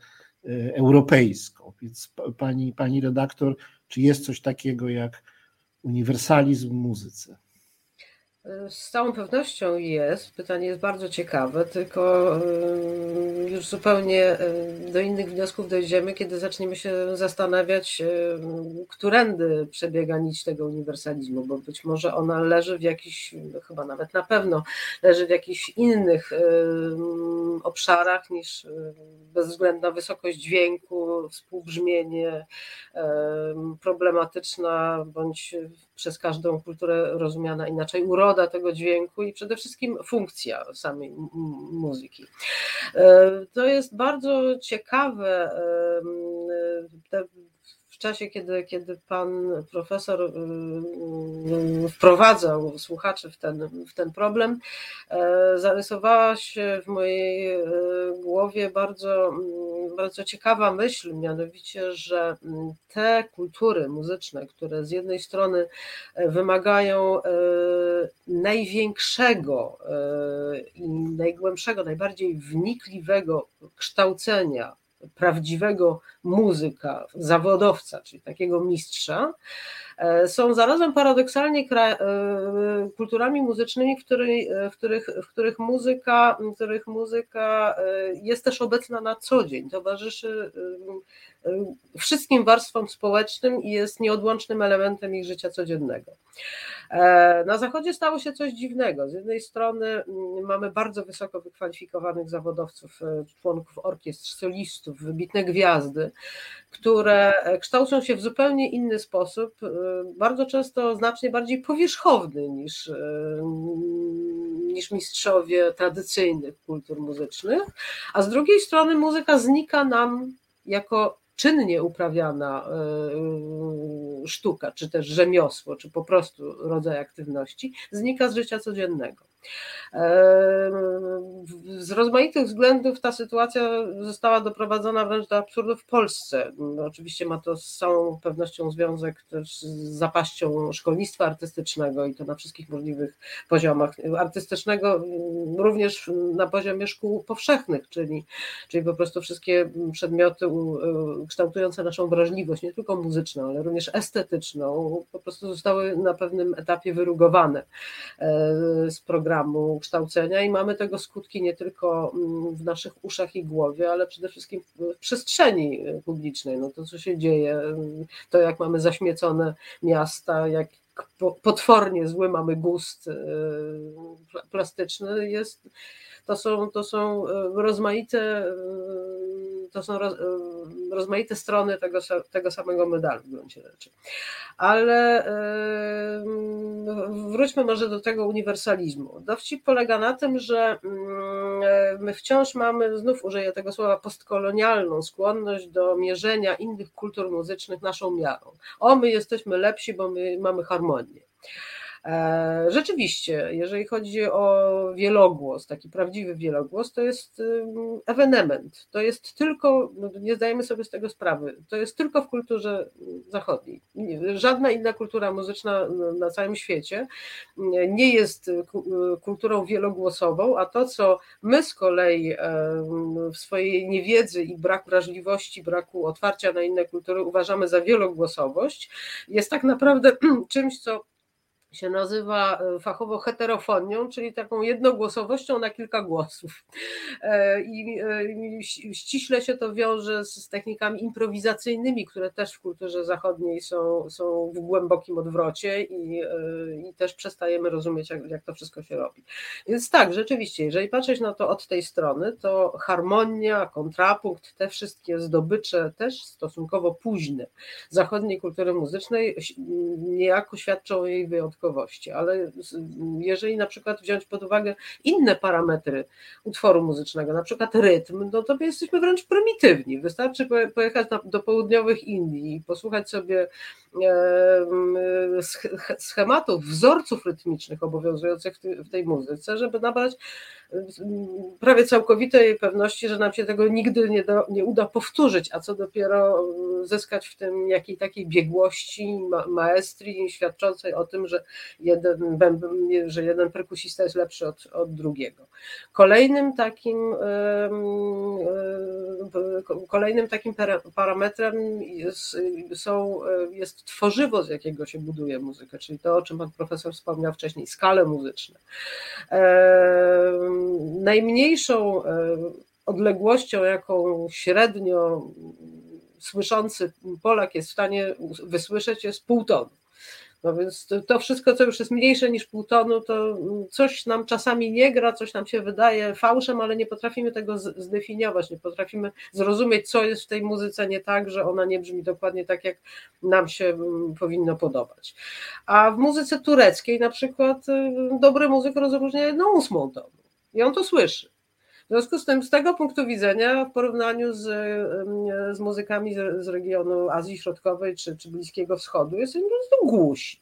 europejską. Więc pani, pani redaktor, czy jest coś takiego jak uniwersalizm w muzyce? Z całą pewnością jest. Pytanie jest bardzo ciekawe, tylko y, już zupełnie y, do innych wniosków dojdziemy, kiedy zaczniemy się zastanawiać, y, którędy przebiega nić tego uniwersalizmu, bo być może ona leży w jakichś, chyba nawet na pewno, leży w jakichś innych obszarach niż bez względu na wysokość dźwięku, współbrzmienie, problematyczna bądź przez każdą kulturę rozumiana inaczej uroda tego dźwięku i przede wszystkim funkcja samej muzyki. E, to jest bardzo ciekawe. W czasie, kiedy, kiedy pan profesor wprowadzał słuchaczy w ten, w ten problem, e, zarysowała się w mojej e, głowie bardzo, bardzo ciekawa myśl, mianowicie, że mm, te kultury muzyczne, które z jednej strony e, wymagają największego i najgłębszego, najbardziej wnikliwego kształcenia prawdziwego muzyka, zawodowca, czyli takiego mistrza, e, są zarazem paradoksalnie e, kulturami muzycznymi, w, której, w, których, w których, muzyka, w których muzyka e, jest też obecna na co dzień, towarzyszy wszystkim warstwom społecznym i jest nieodłącznym elementem ich życia codziennego. E, na Zachodzie stało się coś dziwnego. Z jednej strony mm, mamy bardzo wysoko wykwalifikowanych zawodowców, e, członków orkiestr, solistów, wybitne gwiazdy, które e, kształcą się w zupełnie inny sposób, bardzo często znacznie bardziej powierzchowny niż, niż mistrzowie tradycyjnych kultur muzycznych, a z drugiej strony muzyka znika nam jako czynnie uprawiana e, sztuka, czy też rzemiosło, czy po prostu rodzaj aktywności, znika z życia codziennego. Z rozmaitych względów ta sytuacja została doprowadzona wręcz do absurdu w Polsce. No, oczywiście ma to z całą pewnością związek też z zapaścią szkolnictwa artystycznego i to na wszystkich możliwych poziomach. Artystycznego również na poziomie szkół powszechnych, czyli, czyli po prostu wszystkie przedmioty kształtujące naszą wrażliwość, nie tylko muzyczną, ale również estetyczną, po prostu zostały na pewnym etapie wyrugowane e, z programu programu kształcenia i mamy tego skutki nie tylko mm, w naszych uszach i głowie, ale przede wszystkim w przestrzeni publicznej. No to, co się dzieje, mm, to jak mamy zaśmiecone miasta, jak potwornie zły mamy gust y, plastyczny, jest, to są, to są y, rozmaite y, to są roz, rozmaite strony tego, tego samego medalu w gruncie rzeczy. Ale wróćmy może do tego uniwersalizmu. Dowcip polega na tym, że my wciąż mamy, znów użyję tego słowa, postkolonialną skłonność do mierzenia innych kultur muzycznych naszą miarą. O, my jesteśmy lepsi, bo my mamy harmonię. E, rzeczywiście, jeżeli chodzi o wielogłos, taki prawdziwy wielogłos, to jest ewenement. To jest tylko, no, nie zdajemy sobie z tego sprawy, to jest tylko w kulturze zachodniej. Żadna inna kultura muzyczna na całym świecie nie jest kulturą wielogłosową, a to, co my z kolei w swojej niewiedzy i braku wrażliwości, braku otwarcia na inne kultury uważamy za wielogłosowość, jest tak naprawdę czymś, co się nazywa e, fachowo heterofonią, czyli taką jednogłosowością na kilka głosów. E, I e, ściśle się to wiąże z technikami improwizacyjnymi, które też w kulturze zachodniej są, są w głębokim odwrocie i, i też przestajemy rozumieć, jak, jak to wszystko się robi. Więc tak, rzeczywiście, jeżeli patrzeć na to od tej strony, to harmonia, kontrapunkt, te wszystkie zdobycze, też stosunkowo późne zachodniej kultury muzycznej, niejako świadczą o jej ale jeżeli na przykład wziąć pod uwagę inne parametry utworu muzycznego, na przykład rytm, no to my jesteśmy wręcz prymitywni. Wystarczy pojechać do południowych Indii i posłuchać sobie schematów, wzorców rytmicznych obowiązujących w tej muzyce, żeby nabrać prawie całkowitej pewności, że nam się tego nigdy nie, do, nie uda powtórzyć, a co dopiero zyskać w tym jakiej takiej biegłości, ma, maestrii świadczącej o tym, że jeden, że jeden perkusista jest lepszy od, od drugiego. Kolejnym takim kolejnym takim parametrem jest, są, jest tworzywo, z jakiego się buduje muzykę, czyli to, o czym pan profesor wspomniał wcześniej, skale muzyczne najmniejszą odległością, jaką średnio słyszący Polak jest w stanie wysłyszeć, jest pół tonu. No więc to wszystko, co już jest mniejsze niż pół tonu, to coś nam czasami nie gra, coś nam się wydaje fałszem, ale nie potrafimy tego zdefiniować, nie potrafimy zrozumieć, co jest w tej muzyce nie tak, że ona nie brzmi dokładnie tak, jak nam się powinno podobać. A w muzyce tureckiej na przykład y, dobry muzyk rozróżnia jedną ósmą tonu i on to słyszy. W związku z tym, z tego punktu widzenia, w porównaniu z, z muzykami z, z regionu Azji Środkowej czy, czy Bliskiego Wschodu, jest po prostu głusi.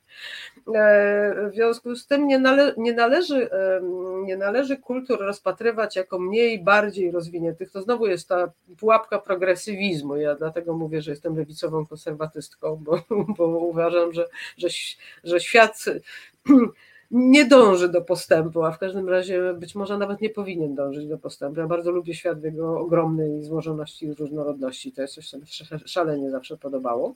E, w związku z tym nie, nale, nie, należy, nie należy kultur rozpatrywać jako mniej, bardziej rozwiniętych. To znowu jest ta pułapka progresywizmu. Ja dlatego mówię, że jestem lewicową konserwatystką, bo, bo uważam, że, że, że świat nie dąży do postępu, a w każdym razie być może nawet nie powinien dążyć do postępu. Ja bardzo lubię świat w jego ogromnej złożoności i różnorodności. To jest coś, co mi szalenie zawsze podobało.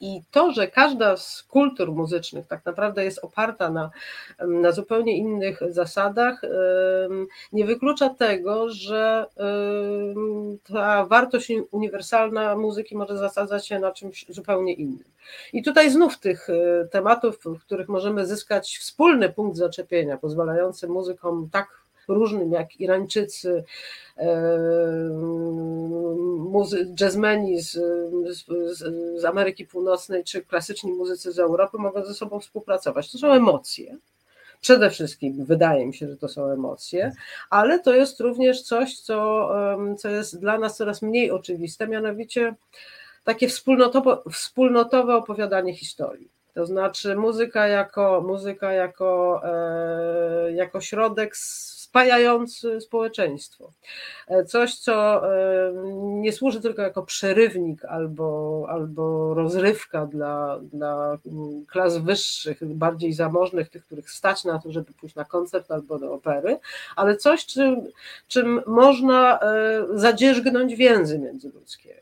I to, że każda z kultur muzycznych tak naprawdę jest oparta na, na zupełnie innych zasadach, nie wyklucza tego, że ta wartość uniwersalna muzyki może zasadzać się na czymś zupełnie innym. I tutaj znów tych e, tematów, w których możemy zyskać wspólny punkt zaczepienia, pozwalający muzykom tak różnym jak Irańczycy, muzy- jazzmeni z, z, z Ameryki Północnej czy klasyczni muzycy z Europy mogą ze sobą współpracować. To są emocje. Przede wszystkim wydaje mi się, że to są emocje, ale to jest również coś, co, co jest dla nas coraz mniej oczywiste, mianowicie takie wspólnotowe, wspólnotowe opowiadanie historii. To znaczy muzyka jako, muzyka jako, e, jako środek spajający społeczeństwo. E, coś, co e, nie służy tylko jako przerywnik albo, albo rozrywka dla, dla klas wyższych, bardziej zamożnych, tych, których stać na to, żeby pójść na koncert albo do opery, ale coś, czym, czym można zadzierzgnąć więzy międzyludzkie.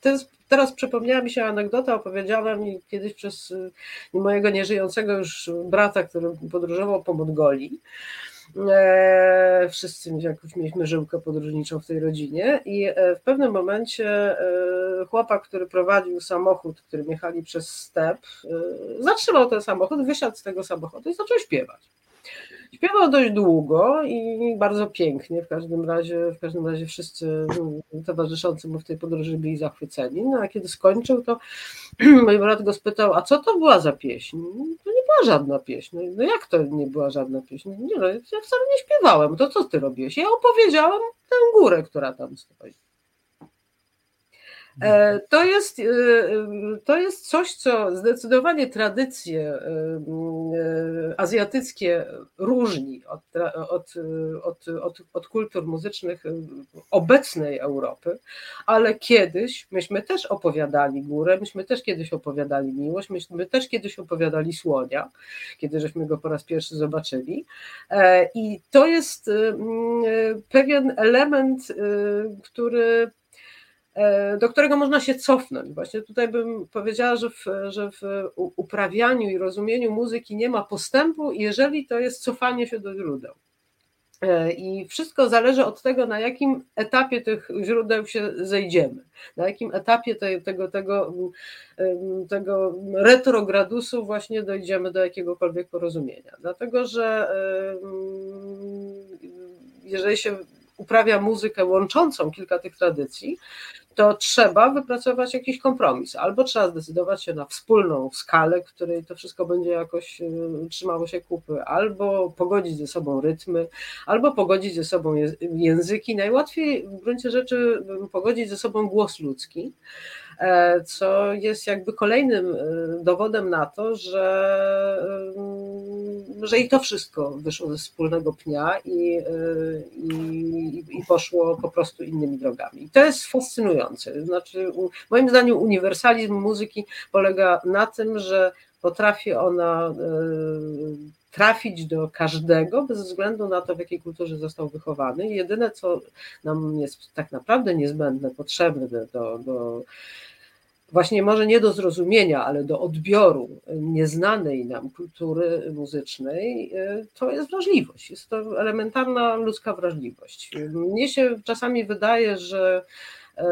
To jest Teraz przypomniała mi się anegdota, opowiedziała mi kiedyś przez y, mojego nieżyjącego już brata, który podróżował po Mongolii. E, wszyscy jakoś mieliśmy żyłkę podróżniczą w tej rodzinie i e, w pewnym momencie e, chłopak, który prowadził samochód, którym jechali przez step, zatrzymał ten samochód, wysiadł z tego samochodu i zaczął śpiewać. Śpiewał dość długo i bardzo pięknie, w każdym razie, w każdym razie wszyscy towarzyszący mu w tej podróży byli zachwyceni. No a kiedy skończył, to mój brat go spytał, a co to była za pieśń? To nie była żadna pieśń. No, no jak to nie była żadna pieśń? Nie no, ja wcale nie śpiewałem. To co ty robiłeś? Ja opowiedziałem tę górę, która tam stoi. E, to jest, e, to jest coś, co zdecydowanie tradycje e, azjatyckie różni od, od, od, od, od kultur muzycznych obecnej Europy, ale kiedyś myśmy też opowiadali górę, myśmy też kiedyś opowiadali miłość, myśmy też kiedyś opowiadali słonia, kiedy żeśmy go po raz pierwszy zobaczyli. I to jest pewien element, który E, do którego można się cofnąć. Właśnie tutaj bym powiedziała, że w, że w uprawianiu i rozumieniu muzyki nie ma postępu, jeżeli to jest cofanie się do źródeł. E, I wszystko zależy od tego, na jakim etapie tych źródeł się zejdziemy, na jakim etapie tego, tego, tego retrogradusu właśnie dojdziemy do jakiegokolwiek porozumienia. Dlatego, że jeżeli się uprawia muzykę łączącą kilka tych tradycji, to trzeba wypracować jakiś kompromis. Albo trzeba zdecydować się na wspólną skalę, której to wszystko będzie jakoś y, trzymało się kupy, albo pogodzić ze sobą rytmy, albo pogodzić ze sobą języki. Najłatwiej w gruncie rzeczy pogodzić ze sobą głos ludzki. E, co jest jakby kolejnym e, dowodem na to, że, e, że i to wszystko wyszło ze wspólnego pnia i, i, i poszło po prostu innymi drogami. I to jest fascynujące. Znaczy, moim zdaniem uniwersalizm muzyki polega na tym, że potrafi ona trafić do każdego bez względu na to, w jakiej kulturze został wychowany. Jedyne, co nam jest tak naprawdę niezbędne, potrzebne do, do właśnie może nie do zrozumienia, ale do odbioru nieznanej nam kultury muzycznej, to jest wrażliwość. Jest to elementarna ludzka wrażliwość. Mnie się czasami wydaje, że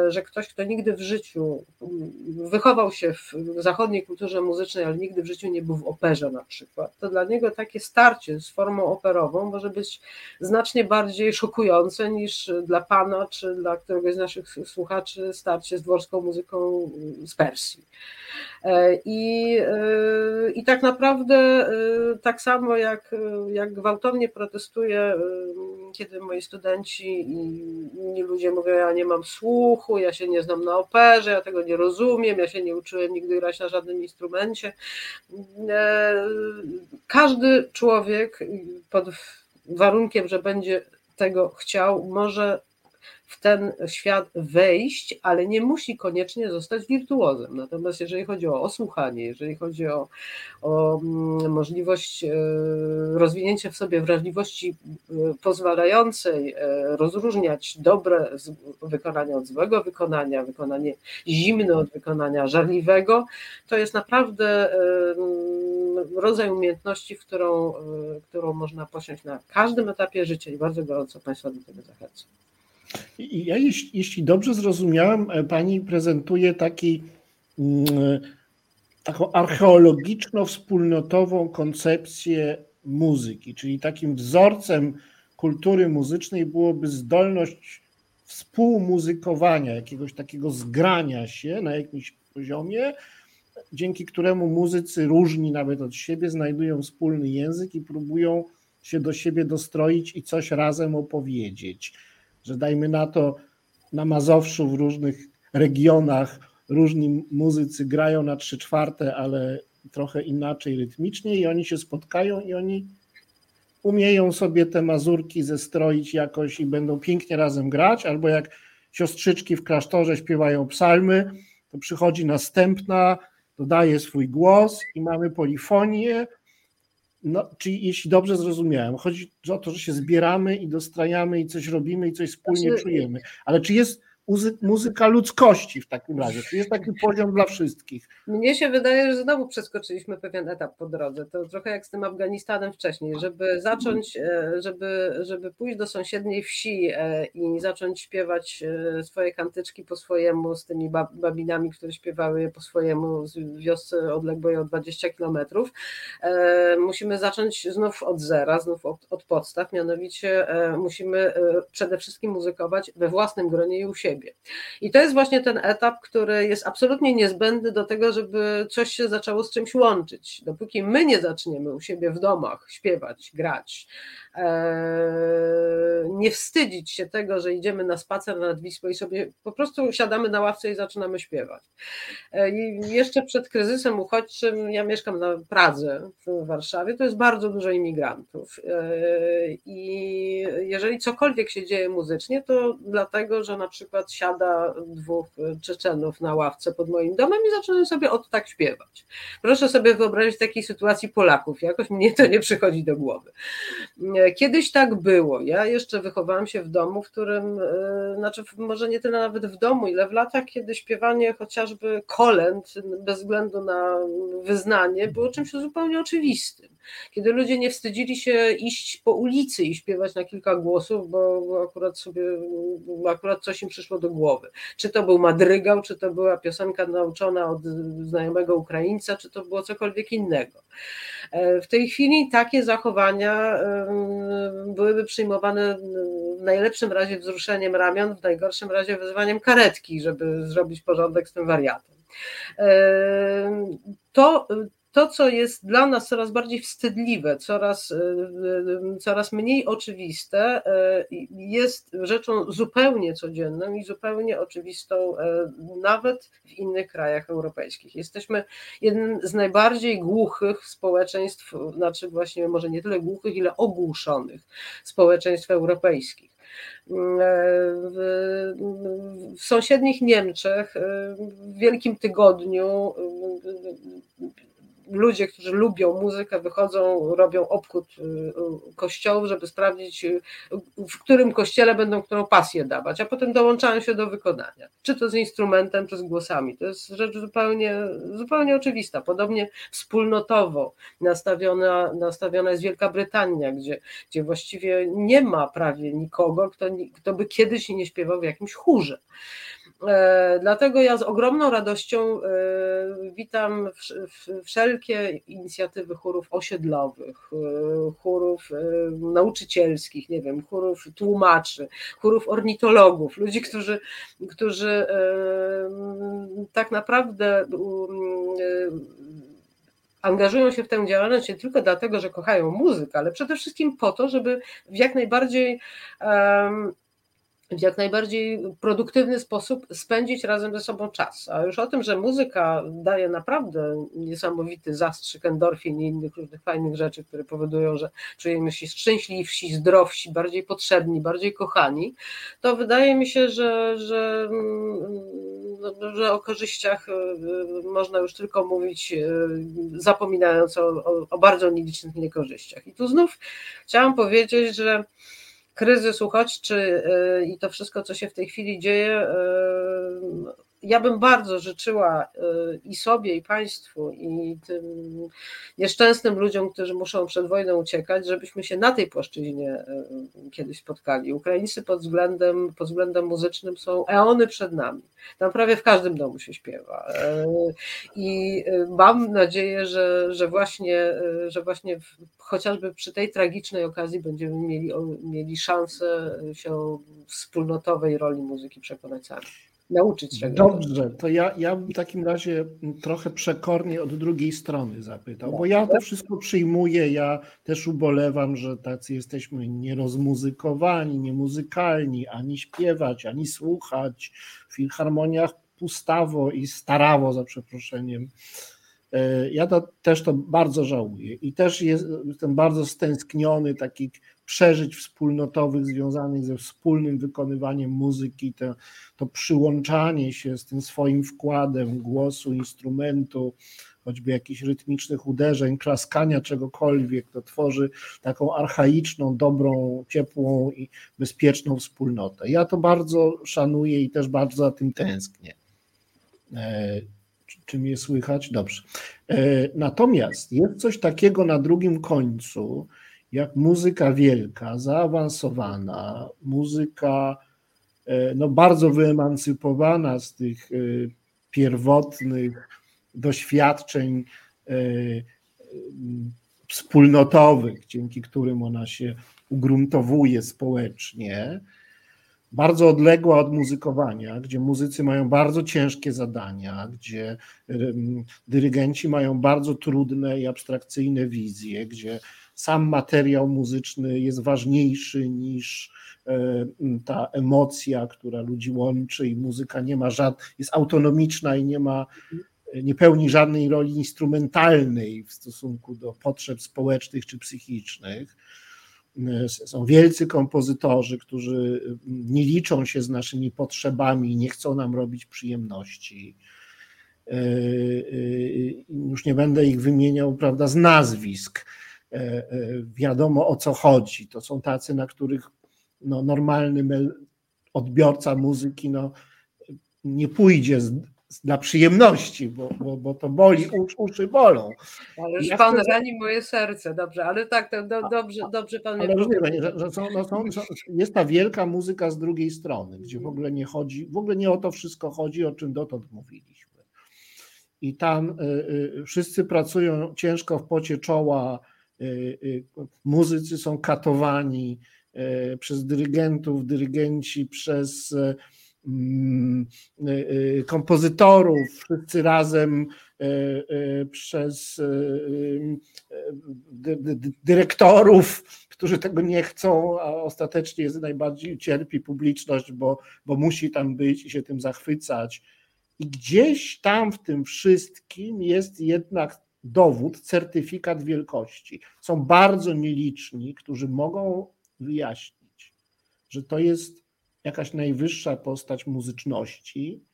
że ktoś, kto nigdy w życiu mm, wychował się w zachodniej kulturze muzycznej, ale nigdy w życiu nie był w operze na przykład, to dla niego takie starcie z formą operową może być znacznie bardziej szokujące niż dla pana czy dla któregoś z naszych słuchaczy starcie z dworską muzyką z Persji. E, I, e, i tak naprawdę tak samo jak, jak gwałtownie protestuję, kiedy moi studenci i inni ludzie mówią, ja nie mam słuchu, słuchu, ja się nie znam na operze, ja tego nie rozumiem, ja się nie uczyłem nigdy grać na żadnym instrumencie. E, każdy człowiek pod warunkiem, że będzie tego chciał, może w ten świat wejść, ale nie musi koniecznie zostać wirtuozem. Natomiast jeżeli chodzi o osłuchanie, jeżeli chodzi o, o mm, możliwość e, rozwinięcia w sobie wrażliwości e, pozwalającej e, rozróżniać dobre wykonania od złego wykonania, wykonanie zimne od wykonania żarliwego, to jest naprawdę rodzaj umiejętności, którą, którą można posiąść na każdym etapie życia i bardzo gorąco Państwa do tego zachęcam. Ja, jeśli, jeśli dobrze zrozumiałem, e, pani prezentuje taki, mm, taką archeologiczno-wspólnotową koncepcję muzyki, czyli takim wzorcem kultury muzycznej byłoby zdolność współmuzykowania, jakiegoś takiego zgrania się na jakimś poziomie, dzięki któremu muzycy różni nawet od siebie znajdują wspólny język i próbują się do siebie dostroić i coś razem opowiedzieć że dajmy na to na Mazowszu w różnych regionach różni muzycy grają na trzy czwarte, ale trochę inaczej rytmicznie i oni się spotkają i oni umieją sobie te mazurki zestroić jakoś i będą pięknie razem grać, albo jak siostrzyczki w klasztorze śpiewają psalmy, to przychodzi następna, dodaje swój głos i mamy polifonię, no, czyli jeśli dobrze zrozumiałem, chodzi o to, że się zbieramy i dostrajamy i coś robimy i coś wspólnie znaczy... czujemy. Ale czy jest muzyka ludzkości w takim razie. To jest taki poziom dla wszystkich. Mnie się wydaje, że znowu przeskoczyliśmy pewien etap po drodze. To trochę jak z tym Afganistanem wcześniej, żeby zacząć, e, żeby, żeby pójść do sąsiedniej wsi e, i zacząć śpiewać e, swoje kantyczki po swojemu z tymi babinami, które śpiewały po swojemu w wiosce odległej o 20 kilometrów. Musimy zacząć znów od zera, znów od, od podstaw, mianowicie musimy przede wszystkim muzykować we własnym gronie i u siebie siebie. I to jest właśnie ten etap, który jest absolutnie niezbędny do tego, żeby coś się zaczęło z czymś łączyć. Dopóki my nie zaczniemy u siebie w domach śpiewać, grać, e, nie wstydzić się tego, że idziemy na spacer nad Wisłą i sobie po prostu siadamy na ławce i zaczynamy śpiewać. E, I jeszcze przed kryzysem uchodźczym, ja mieszkam na Pradze w Warszawie, to jest bardzo dużo imigrantów. E, I jeżeli cokolwiek się dzieje muzycznie, to dlatego, że na przykład siada dwóch Czeczenów na ławce pod moim domem i zaczynają sobie od tak śpiewać. Proszę sobie wyobrazić takiej sytuacji Polaków, jakoś mnie to nie przychodzi do głowy. E, kiedyś tak było. Ja jeszcze wychowałam się w domu, w którym, znaczy może nie tyle nawet w domu, ile w latach, kiedy śpiewanie chociażby kolęd, bez względu na wyznanie, było czymś zupełnie oczywistym. Kiedy ludzie nie wstydzili się iść po ulicy i śpiewać na kilka głosów, bo akurat sobie, akurat coś im przyszło do głowy. Czy to był madrygał, czy to była piosenka nauczona od znajomego Ukraińca, czy to było cokolwiek innego. W tej chwili takie zachowania byłyby przyjmowane w najlepszym razie wzruszeniem ramion, w najgorszym razie wezwaniem karetki, żeby zrobić porządek z tym wariatem. To, to, co jest dla nas coraz bardziej wstydliwe, coraz, coraz mniej oczywiste, jest rzeczą zupełnie codzienną i zupełnie oczywistą nawet w innych krajach europejskich. Jesteśmy jednym z najbardziej głuchych społeczeństw, znaczy właśnie może nie tyle głuchych, ile ogłuszonych społeczeństw europejskich. W, w sąsiednich Niemczech w Wielkim Tygodniu ludzie, którzy lubią muzykę, wychodzą, robią obchód y, kościołów, żeby sprawdzić, y, w którym kościele będą którą pasję dawać, a potem dołączają się do wykonania. Czy to z instrumentem, czy z głosami. To jest rzecz zupełnie, zupełnie oczywista. Podobnie wspólnotowo nastawiona, nastawiona jest Wielka Brytania, gdzie, gdzie właściwie nie ma prawie nikogo, kto, kto by kiedyś nie śpiewał w jakimś chórze. E, dlatego ja z ogromną radością e, witam wszelkie inicjatywy chórów osiedlowych, e, chórów nauczycielskich, nie wiem, chórów tłumaczy, chórów ornitologów, ludzi, którzy, którzy tak naprawdę angażują się w tę działalność nie tylko dlatego, że kochają muzykę, ale przede wszystkim po to, żeby w jak najbardziej w jak najbardziej produktywny sposób spędzić razem ze sobą czas. A już o tym, że muzyka daje naprawdę niesamowity zastrzyk endorfin i innych różnych fajnych rzeczy, które powodują, że czujemy się szczęśliwsi, zdrowsi, bardziej potrzebni, bardziej kochani, to wydaje mi się, że, że, mm, że o korzyściach y, można już tylko mówić, y, zapominając o, o, o bardzo nielicznych niekorzyściach. I tu znów chciałam powiedzieć, że kryzys uchodźczy y, i to wszystko, co się w tej chwili dzieje, y, ja bym bardzo życzyła y, i sobie, i państwu, i tym nieszczęsnym ludziom, którzy muszą przed wojną uciekać, żebyśmy się na tej płaszczyźnie y, kiedyś spotkali. Ukraińcy pod względem, pod względem muzycznym są eony przed nami. Tam prawie w każdym domu się śpiewa. Y, I mam nadzieję, że, że właśnie, że właśnie chociażby przy tej tragicznej okazji będziemy mieli, mieli szansę się wspólnotowej roli muzyki przekonać sami nauczyć się. Dobrze, to ja, ja bym w takim razie trochę przekornie od drugiej strony zapytał, bo ja to wszystko przyjmuję, ja też ubolewam, że tacy jesteśmy nierozmuzykowani, niemuzykalni, ani śpiewać, ani słuchać w filharmoniach pustawo i starawo, za przeproszeniem. E, ja to, też to bardzo żałuję i też jest, jestem bardzo stęskniony takich przeżyć wspólnotowych związanych ze wspólnym wykonywaniem muzyki, to, to przyłączanie się z tym swoim wkładem głosu, instrumentu, choćby jakichś rytmicznych uderzeń, klaskania czegokolwiek, to tworzy taką archaiczną, dobrą, ciepłą i bezpieczną wspólnotę. Ja to bardzo szanuję i też bardzo za tym tęsknię. Czy mnie słychać? Dobrze. E, natomiast jest coś takiego na drugim końcu, jak muzyka wielka, zaawansowana, muzyka e, no, bardzo wyemancypowana z tych e, pierwotnych doświadczeń wspólnotowych, dzięki którym ona się ugruntowuje społecznie, bardzo odległa od muzykowania, gdzie muzycy mają bardzo ciężkie zadania, gdzie dyrygenci mają bardzo trudne i abstrakcyjne wizje, gdzie sam materiał muzyczny jest ważniejszy niż e, ta emocja, która ludzi łączy i muzyka nie ma żad, jest autonomiczna i nie ma nie pełni żadnej roli instrumentalnej w stosunku do potrzeb społecznych czy psychicznych. Są wielcy kompozytorzy, którzy nie liczą się z naszymi potrzebami, nie chcą nam robić przyjemności. Już nie będę ich wymieniał, prawda, z nazwisk. Wiadomo o co chodzi. To są tacy, na których no, normalny odbiorca muzyki no, nie pójdzie dla przyjemności, bo, bo, bo to boli, usz, uszy bolą. Ale ja pan chcę... rani moje serce, dobrze, ale tak, to do, dobrze, dobrze pan ale rozumiem, że, że są, no są, jest ta wielka muzyka z drugiej strony, gdzie w ogóle nie chodzi, w ogóle nie o to wszystko chodzi, o czym dotąd mówiliśmy. I tam y, y, wszyscy pracują ciężko w pocie czoła, y, y muzycy są katowani y, przez dyrygentów, dyrygenci przez y, kompozytorów, wszyscy razem y, przez dyrektorów, którzy tego nie chcą, a ostatecznie jest najbardziej cierpi publiczność, bo, bo musi tam być i się tym zachwycać. I gdzieś tam w tym wszystkim jest jednak dowód, certyfikat wielkości. Są bardzo nieliczni, którzy mogą wyjaśnić, że to jest jakaś najwyższa postać muzyczności,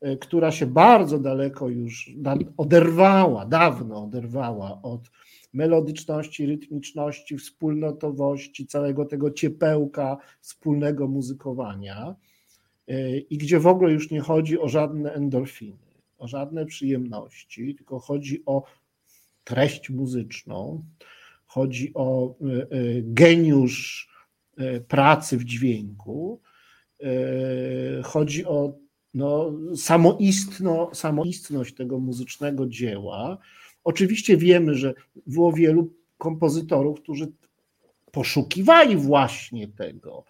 e, która się bardzo daleko już oderwała, dawno oderwała od melodyczności, rytmiczności, wspólnotowości, całego tego ciepełka wspólnego muzykowania e, i gdzie w ogóle już nie chodzi o żadne endorfiny, o żadne przyjemności, tylko chodzi o treść muzyczną, chodzi o e, geniusz pracy w dźwięku. E, chodzi o no, samoistno, samoistność tego muzycznego dzieła. Oczywiście wiemy, że było wielu kompozytorów, którzy poszukiwali właśnie tego.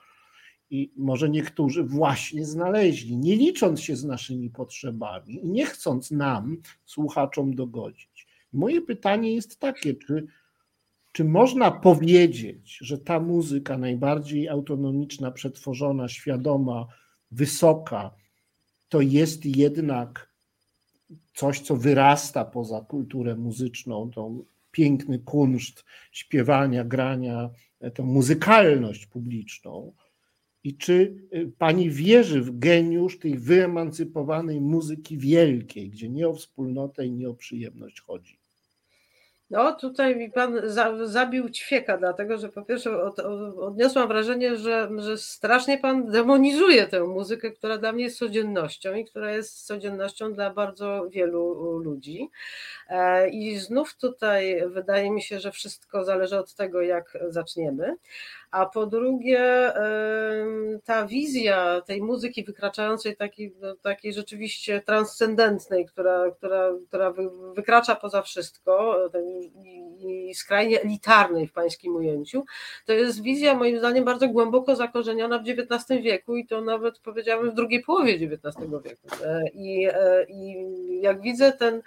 I może niektórzy właśnie znaleźli, nie licząc się z naszymi potrzebami i nie chcąc nam, słuchaczom, dogodzić. Moje pytanie jest takie: czy czy można powiedzieć, że ta muzyka najbardziej autonomiczna, przetworzona, świadoma, wysoka, to jest jednak coś, co wyrasta poza kulturę muzyczną, tą piękny kunszt śpiewania, grania, tę muzykalność publiczną? I czy y, pani wierzy w geniusz tej wyemancypowanej muzyki wielkiej, gdzie nie o wspólnotę i nie o przyjemność chodzi? No, tutaj mi pan za, zabił ćwieka, dlatego że po pierwsze od, odniosłam wrażenie, że, że strasznie pan demonizuje tę muzykę, która dla mnie jest codziennością i która jest codziennością dla bardzo wielu ludzi. E, I znów tutaj wydaje mi się, że wszystko zależy od tego, jak zaczniemy a po drugie ta wizja tej muzyki wykraczającej takiej, no, takiej rzeczywiście transcendentnej, która, która, która wykracza poza wszystko i skrajnie elitarnej w pańskim ujęciu, to jest wizja moim zdaniem bardzo głęboko zakorzeniona w XIX wieku i to nawet powiedziałabym w drugiej połowie XIX wieku. I, e, i jak widzę ten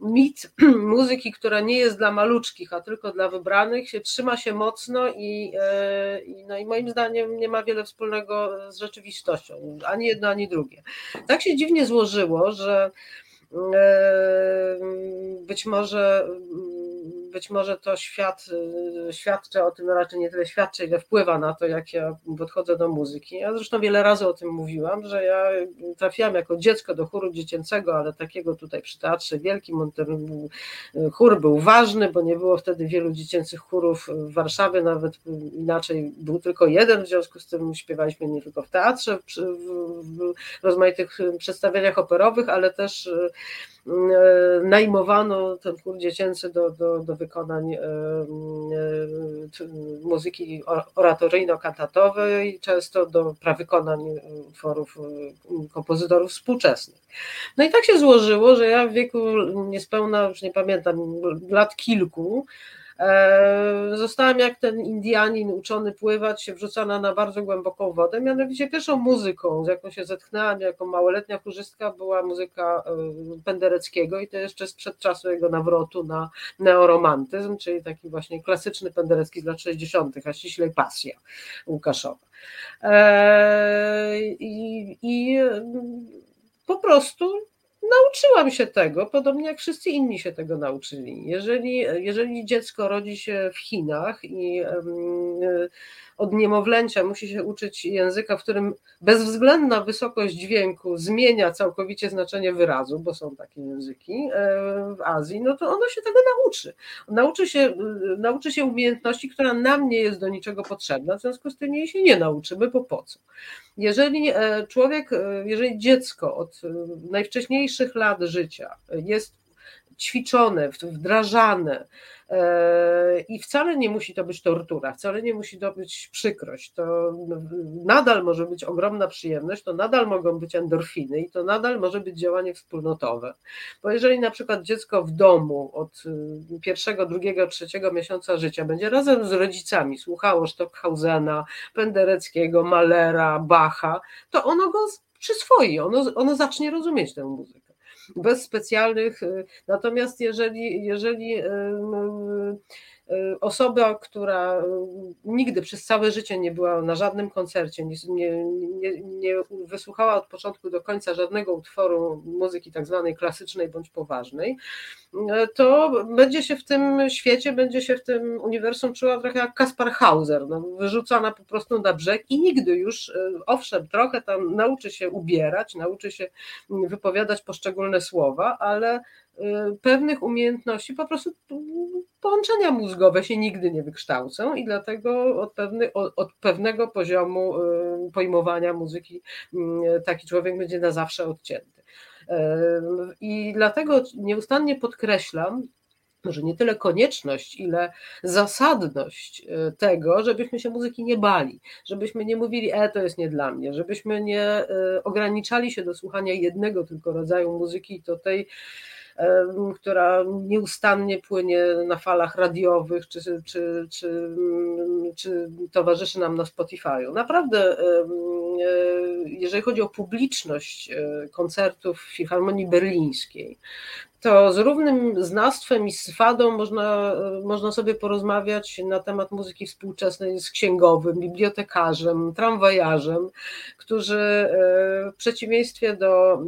mit muzyki, która nie jest dla maluczkich, a tylko dla wybranych, się trzyma się mocno i, e, i, no i moim zdaniem nie ma wiele wspólnego z rzeczywistością, ani jedno, ani drugie. Tak się dziwnie złożyło, że e, być może być może to świat y, świadczy o tym, no raczej nie tyle świadczy, ile wpływa na to, jak ja podchodzę do muzyki. Ja zresztą wiele razy o tym mówiłam, że ja trafiłam jako dziecko do chóru dziecięcego, ale takiego tutaj przy Teatrze Wielkim. Y, chór był ważny, bo nie było wtedy wielu dziecięcych chórów w Warszawie, nawet inaczej był tylko jeden, w związku z tym śpiewaliśmy nie tylko w teatrze, w rozmaitych przedstawieniach operowych, ale też y, E, najmowano ten chór dziecięcy do, do, do wykonań muzyki oratoryjno-kantatowej, często do prawykonań utworów kompozytorów współczesnych. No i tak się złożyło, że ja w wieku niespełna, już nie pamiętam, lat kilku, zostałam jak ten Indianin uczony pływać, wrzucana na bardzo głęboką wodę. Mianowicie pierwszą muzyką, z jaką się zetknęłam jako małoletnia kurzystka, była muzyka e, Pendereckiego i to jeszcze sprzed czasu jego nawrotu na neoromantyzm, czyli taki właśnie klasyczny Penderecki z lat 60., a ściślej pasja Łukaszowa. E, I, i po prostu nauczyłam się tego, podobnie jak wszyscy inni się tego nauczyli. Jeżeli, jeżeli dziecko rodzi się w Chinach i od niemowlęcia musi się uczyć języka, w którym bezwzględna wysokość dźwięku zmienia całkowicie znaczenie wyrazu, bo są takie języki e, w Azji, no to ono się tego nauczy. Nauczy się, e, nauczy się umiejętności, która nam nie jest do niczego potrzebna, w związku z tym jej się nie nauczymy, bo po co? Jeżeli e, człowiek, jeżeli dziecko od najwcześniejszych lat życia jest ćwiczone, wdrażane, i wcale nie musi to być tortura, wcale nie musi to być przykrość. To nadal może być ogromna przyjemność, to nadal mogą być endorfiny i to nadal może być działanie wspólnotowe. Bo jeżeli na przykład dziecko w domu od y, pierwszego, drugiego, trzeciego miesiąca życia będzie razem z rodzicami słuchało Stockhausena, Pendereckiego, Malera, Bacha, to ono go przyswoi, ono, ono zacznie rozumieć tę muzykę bez specjalnych. Y, natomiast jeżeli, jeżeli y, Y, osoba, która y, nigdy przez całe życie nie była na żadnym koncercie, nie, nie, nie, wysłuchała od początku do końca żadnego utworu muzyki tak zwanej klasycznej bądź poważnej, y, to będzie się w tym świecie, będzie się w tym uniwersum czuła trochę jak Kaspar Hauser, no, wyrzucana po prostu na brzeg i nigdy już, owszem, trochę tam nauczy się ubierać, nauczy się wypowiadać poszczególne słowa, ale pewnych umiejętności po prostu połączenia mózgowe się nigdy nie wykształcą i dlatego od, pewny, od, pewnego poziomu y, pojmowania muzyki y, taki człowiek będzie na zawsze odcięty. Y, I dlatego nieustannie podkreślam, może nie tyle konieczność, ile zasadność tego, żebyśmy się muzyki nie bali, żebyśmy nie mówili, e, to jest nie dla mnie, żebyśmy nie ograniczali się do słuchania jednego tylko rodzaju muzyki, to tej która nieustannie płynie na falach radiowych, czy, czy, czy, czy towarzyszy nam na Spotify'u. Naprawdę, jeżeli chodzi o publiczność e, koncertów w Filharmonii Berlińskiej, to z równym znawstwem i swadą można, można sobie porozmawiać na temat muzyki współczesnej z księgowym, bibliotekarzem, tramwajarzem, którzy e, w przeciwieństwie do,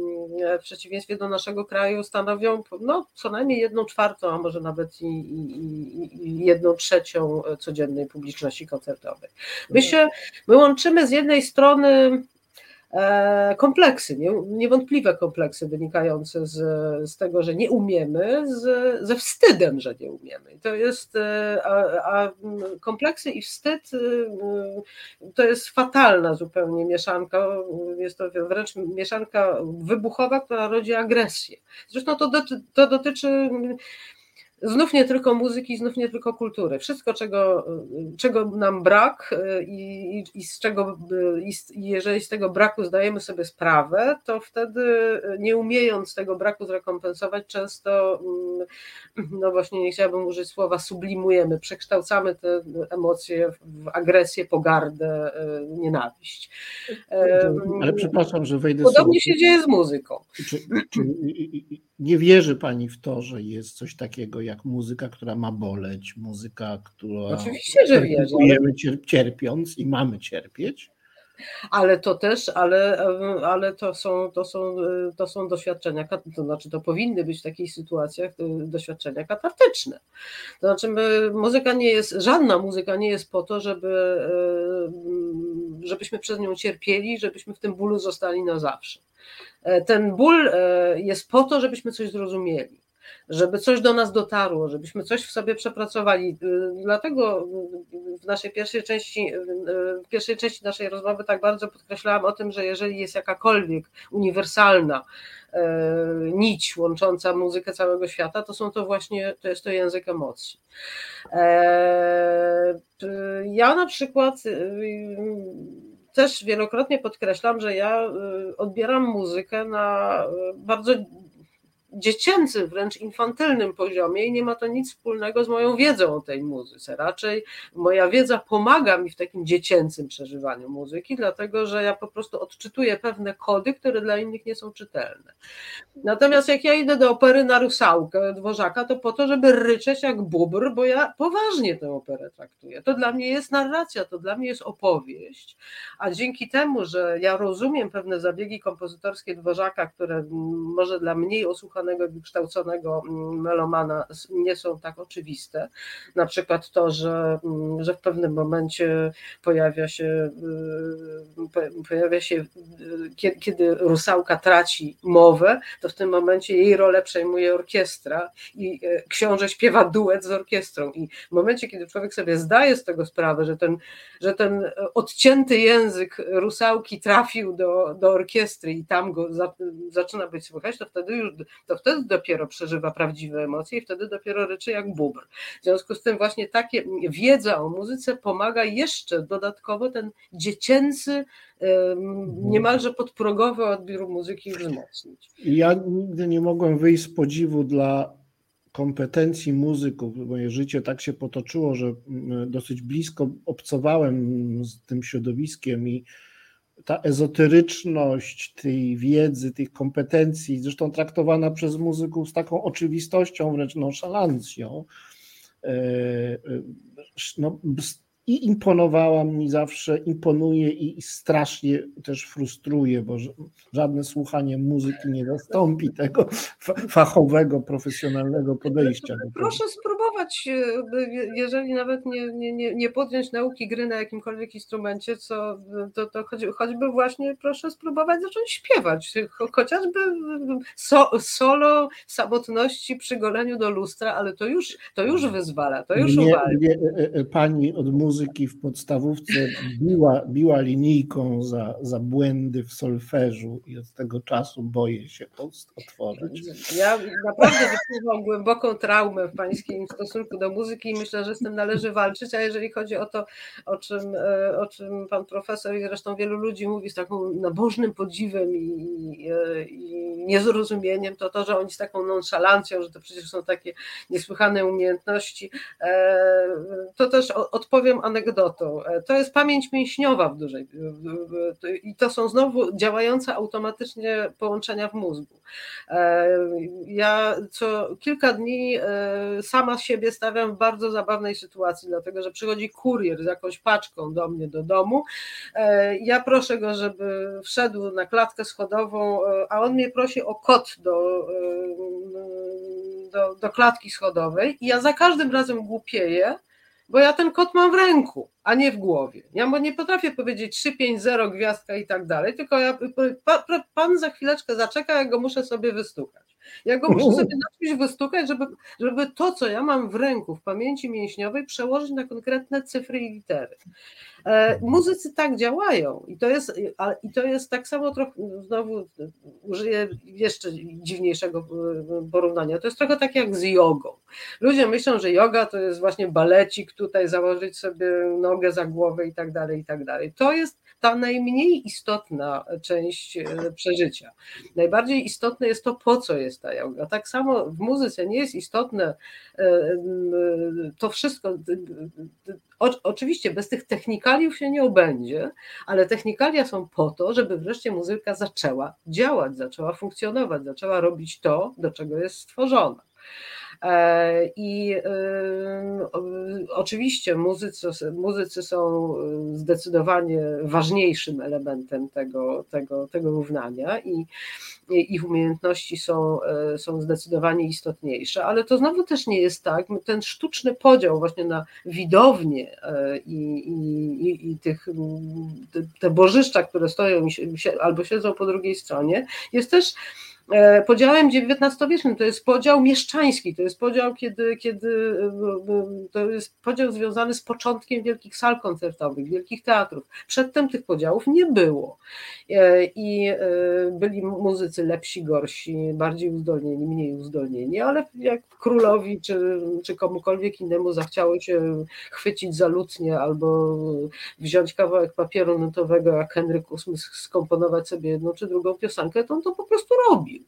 w przeciwieństwie do naszego kraju stanowią no, co najmniej jedną czwartą, a może nawet i, i, i jedną trzecią codziennej publiczności koncertowej. My się, my łączymy z jednej strony E, kompleksy, nie, niewątpliwe kompleksy wynikające z, z tego, że nie umiemy, z, ze wstydem, że nie umiemy. To jest, e, a, a kompleksy i wstyd e, to jest fatalna zupełnie mieszanka, jest to wręcz mieszanka wybuchowa, która rodzi agresję. Zresztą to, doty, to dotyczy znów nie tylko muzyki, znów nie tylko kultury. Wszystko, czego, czego nam brak y, i, i z czego, y, i jeżeli z tego braku zdajemy sobie sprawę, to wtedy y, nie umiejąc tego braku zrekompensować, często, mm, no właśnie nie chciałabym użyć słowa sublimujemy, przekształcamy te emocje w agresję, pogardę, nienawiść. Ale przepraszam, że wejdę Podobnie sobie. się dzieje z muzyką. Czy, czy, nie wierzy Pani w to, że jest coś takiego jak muzyka, która ma boleć, muzyka, która. Oczywiście, że wierzę. cierpiąc i mamy cierpieć? ale to też, ale, ale to, są, to, są, to są doświadczenia, to znaczy to powinny być w takich sytuacjach y, doświadczenia katartyczne. To znaczy muzyka nie jest, żadna muzyka nie jest po to, żeby, y, żebyśmy przez nią cierpieli, żebyśmy w tym bólu zostali na zawsze. E, ten ból e, jest po to, żebyśmy coś zrozumieli żeby coś do nas dotarło, żebyśmy coś w sobie przepracowali. Y, dlatego w naszej pierwszej części, w pierwszej części naszej rozmowy tak bardzo podkreślałam o tym, że jeżeli jest jakakolwiek uniwersalna e, nić łącząca muzykę całego świata, to są to właśnie, to jest to język emocji. Ja na przykład też wielokrotnie podkreślam, że ja y, odbieram muzykę na y, bardzo dziecięcym, wręcz infantylnym poziomie i nie ma to nic wspólnego z moją wiedzą o tej muzyce. Raczej moja wiedza pomaga mi w takim dziecięcym przeżywaniu muzyki, dlatego że ja po prostu odczytuję pewne kody, które dla innych nie są czytelne. Natomiast jak ja idę do opery na Rusałkę Dworzaka, to po to, żeby ryczeć jak bubr, bo ja poważnie tę operę traktuję. To dla mnie jest narracja, to dla mnie jest opowieść, a dzięki temu, że ja rozumiem pewne zabiegi kompozytorskie Dworzaka, które może dla mniej osłuchanego, wykształconego melomana nie są tak oczywiste, na przykład to, że, że w pewnym momencie pojawia się, pojawia się kiedy Rusałka traci mowę, to w tym momencie jej rolę przejmuje orkiestra i e, książę śpiewa duet z orkiestrą. I w momencie, kiedy człowiek sobie zdaje z tego sprawę, że ten, że ten odcięty język Rusałki trafił do, do orkiestry i tam go za, zaczyna być słychać, to wtedy już, to wtedy dopiero przeżywa prawdziwe emocje i wtedy dopiero ryczy jak bubr. W związku z tym właśnie takie wiedza o muzyce pomaga jeszcze dodatkowo ten dziecięcy niemalże podprogowy odbiór muzyki wzmocnić. Ja nigdy nie mogłem wyjść z podziwu dla kompetencji muzyków. Moje życie tak się potoczyło, że dosyć blisko obcowałem z tym środowiskiem i ta ezoteryczność tej wiedzy, tych kompetencji, zresztą traktowana przez muzyków z taką oczywistością, wręcz nonszalancją, e, e, no, i imponowała mi zawsze, imponuje i strasznie też frustruje, bo żadne słuchanie muzyki nie zastąpi tego fachowego, profesjonalnego podejścia. Proszę spróbować, e, jeżeli nawet nie, nie, nie podjąć nauki gry na jakimkolwiek instrumencie, co, to, to choćby właśnie proszę spróbować zacząć śpiewać, chociażby so, solo samotności przy goleniu do lustra, ale to już, to już wyzwala, to już nie, e, e, Pani od muzyki muzyki w podstawówce biła, biła linijką za, za błędy w solfeżu i od tego czasu boję się otworzyć. Ja naprawdę wyczuwam głęboką traumę w pańskim stosunku do muzyki i myślę, że z tym należy walczyć, a jeżeli chodzi o to, o czym, e, o czym pan profesor i zresztą wielu ludzi mówi z taką nabożnym podziwem i, i, i niezrozumieniem, to to, że oni z taką nonszalancją, że to przecież są takie niesłychane umiejętności, e, to też odpowiem anegdotą. E, to jest pamięć mięśniowa w dużej i to są znowu działające automatycznie połączenia w mózgu. E, ja co kilka dni e, sama siebie stawiam w bardzo zabawnej sytuacji, dlatego że przychodzi kurier z jakąś paczką do mnie do domu. Ja proszę go, żeby wszedł na klatkę schodową, a on mnie prosi o kod do, do, do klatki schodowej i ja za każdym razem głupieję bo ja ten kod mam w ręku, a nie w głowie. Ja nie potrafię powiedzieć 350 gwiazdka i tak dalej, tylko ja, pan za chwileczkę zaczeka, ja go muszę sobie wystukać. Ja go muszę sobie na czymś wystukać, żeby, żeby to, co ja mam w ręku, w pamięci mięśniowej, przełożyć na konkretne cyfry i litery. E, muzycy tak działają i to jest, i to jest tak samo trochę, znowu użyję jeszcze dziwniejszego e, porównania, to jest trochę tak jak z jogą. Ludzie myślą, że yoga to jest właśnie balecik, tutaj założyć sobie nogę za głowę i tak dalej, i tak dalej. To jest ta najmniej istotna część e, przeżycia. Najbardziej istotne jest to, po co jest ta yoga. Tak samo w muzyce nie jest istotne to wszystko, o, oczywiście bez tych technikaliów się nie obędzie, ale technikalia są po to, żeby wreszcie muzyka zaczęła działać, zaczęła funkcjonować, zaczęła robić to, do czego jest stworzona. E, I oczywiście muzycy, muzycy są zdecydowanie ważniejszym elementem tego, tego, tego równania i ich umiejętności są, są zdecydowanie istotniejsze, ale to znowu też nie jest tak. Ten sztuczny podział właśnie na widownię i, i, i tych, te bożyszcza, które stoją albo siedzą po drugiej stronie, jest też podziałem XIX-wiecznym. To jest podział mieszczański, to jest podział, kiedy, kiedy e, to jest podział związany z początkiem wielkich sal koncertowych, wielkich teatrów. Przedtem tych podziałów nie było. E, I byli muzycy lepsi, gorsi, bardziej uzdolnieni, mniej uzdolnieni, ale jak królowi czy, czy komukolwiek innemu zachciało się chwycić za lutnię albo wziąć kawałek papieru notowego, jak Henryk VIII skomponować sobie jedną czy drugą piosenkę, to on to po prostu robił.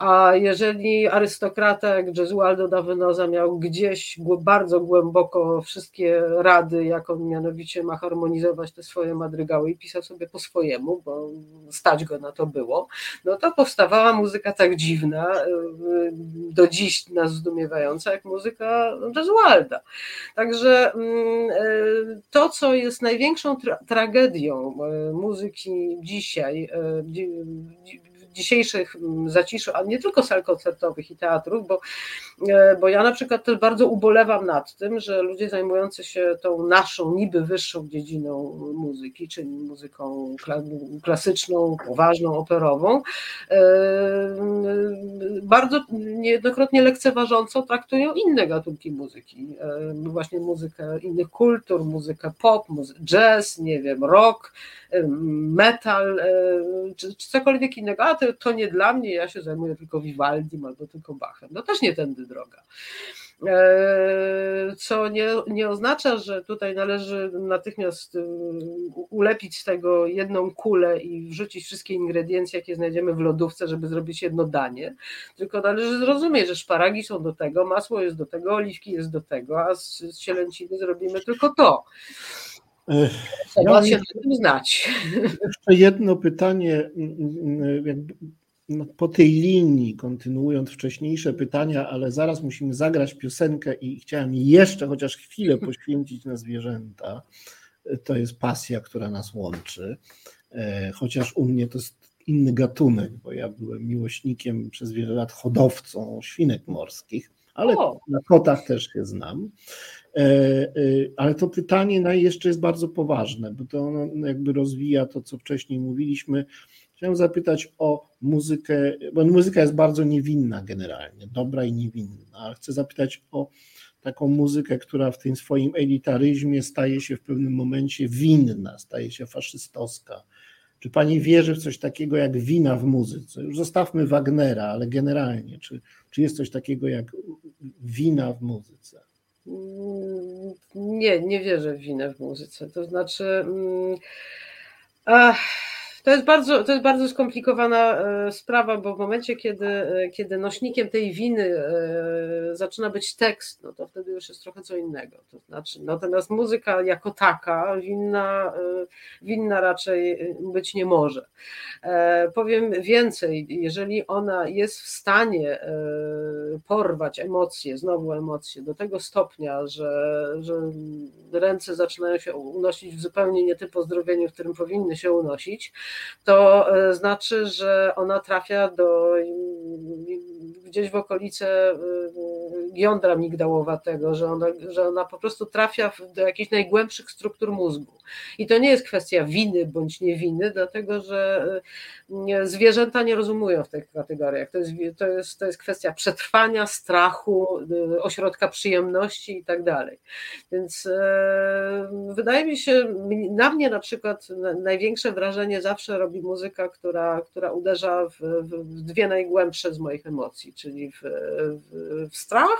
A jeżeli arystokrata jak Gesualdo da Venosa miał gdzieś bardzo głęboko wszystkie rady, jak on mianowicie ma harmonizować te swoje madrygały i pisał sobie po swojemu, bo stać go na to było, no to powstawała muzyka tak dziwna, do dziś nas zdumiewająca, jak muzyka Gesualda. Także mm, e, to, co jest największą tra tragedią e, muzyki dzisiaj, dzisiejszych mm, zaciszu, a nie tylko sal koncertowych i teatrów, bo, e, bo ja na przykład też bardzo ubolewam nad tym, że ludzie zajmujący się tą naszą niby wyższą dziedziną muzyki, czyli muzyką klasyczną, poważną, operową, e, bardzo niejednokrotnie lekceważąco traktują inne gatunki muzyki, e, właśnie muzykę innych kultur, muzykę pop, jazz, nie wiem, rock, metal, czy, czy cokolwiek innego, a to, to nie dla mnie, ja się zajmuję tylko Vivaldim albo tylko Bachem. No też nie tędy droga. E, co nie, nie oznacza, że tutaj należy natychmiast y, ulepić z tego jedną kulę i wrzucić wszystkie ingrediencje, jakie znajdziemy w lodówce, żeby zrobić jedno danie. Tylko należy zrozumieć, że szparagi są do tego, masło jest do tego, oliwki jest do tego, a z, z zrobimy tylko to. Trzeba ja się na tym znać. Jeszcze jedno pytanie, no, po tej linii, kontynuując wcześniejsze pytania, ale zaraz musimy zagrać piosenkę i chciałem jeszcze chociaż chwilę poświęcić na zwierzęta. To jest pasja, która nas łączy. E, chociaż u mnie to jest inny gatunek, bo ja byłem miłośnikiem przez wiele lat hodowcą świnek morskich, ale o. na kotach też się znam. E, e, ale to pytanie jeszcze jest bardzo poważne, bo to jakby rozwija to, co wcześniej mówiliśmy. Chciałem zapytać o muzykę, bo muzyka jest bardzo niewinna generalnie, dobra i niewinna, ale chcę zapytać o taką muzykę, która w tym swoim elitaryzmie staje się w pewnym momencie winna, staje się faszystowska. Czy pani wierzy w coś takiego jak wina w muzyce? Już zostawmy Wagnera, ale generalnie, czy, czy jest coś takiego jak wina w muzyce? Nie, nie wierzę w winę w muzyce. To znaczy. Mm, ach, to jest bardzo, to jest bardzo skomplikowana e, sprawa, bo w momencie, kiedy, e, kiedy nośnikiem tej winy e, zaczyna być tekst, no to wtedy już jest trochę co innego. To znaczy, natomiast muzyka jako taka winna, winna raczej być nie może. Powiem więcej, jeżeli ona jest w stanie porwać emocje, znowu emocje, do tego stopnia, że, że ręce zaczynają się unosić w zupełnie nie tym pozdrowieniu, w którym powinny się unosić, to e, znaczy, że ona trafia do gdzieś w okolice y, jądra migdałowatego, że ona, że ona po prostu trafia do jakichś najgłębszych struktur mózgu. I to nie jest kwestia winy bądź niewiny, dlatego że y, zwierzęta nie rozumują w tych kategoriach. To jest, to jest, to jest kwestia przetrwania, strachu, y, ośrodka przyjemności i tak dalej. Więc wydaje mi się, na mnie na przykład największe wrażenie zawsze robi muzyka, która, która uderza w, w dwie najgłębsze z moich emocji, czyli w, w, w strach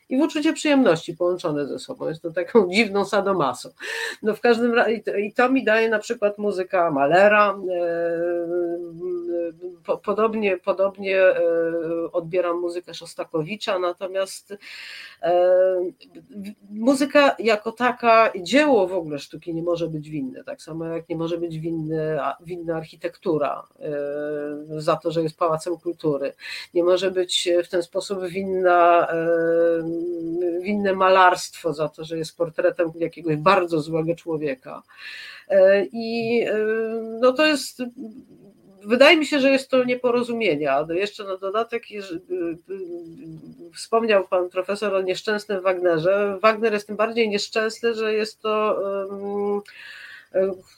i w uczucie przyjemności połączone ze sobą. Jest to taką dziwną sadomasą. No w każdym razie i to mi daje na przykład muzyka Malera. E, podobnie, podobnie e, odbieram muzykę Szostakowicza, natomiast e, muzyka jako taka, dzieło w ogóle sztuki nie może być winne, tak samo jak nie może być winny, winna architektura za to, że jest pałacem kultury. Nie może być w ten sposób winna winne malarstwo za to, że jest portretem jakiegoś bardzo złego człowieka. E, I e, no to jest wydaje mi się, że jest to nieporozumienie, ale jeszcze na dodatek wspomniał pan profesor o nieszczęsnym Wagnerze. Wagner jest tym bardziej nieszczęsny, że jest to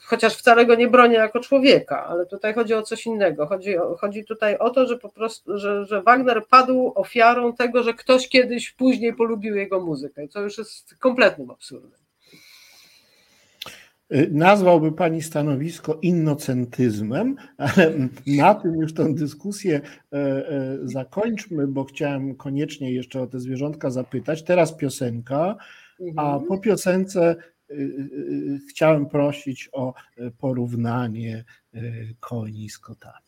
chociaż wcale go nie bronię jako człowieka, ale tutaj chodzi o coś innego. Chodzi, chodzi tutaj o to, że po prostu, że, że Wagner padł ofiarą tego, że ktoś kiedyś później polubił jego muzykę, co już jest kompletnym absurdem. Nazwałby Pani stanowisko innocentyzmem, ale na tym już tę dyskusję e, e, zakończmy, bo chciałem koniecznie jeszcze o te zwierzątka zapytać. Teraz piosenka, a mhm. po piosence y, y, chciałem prosić o porównanie koni z kotami.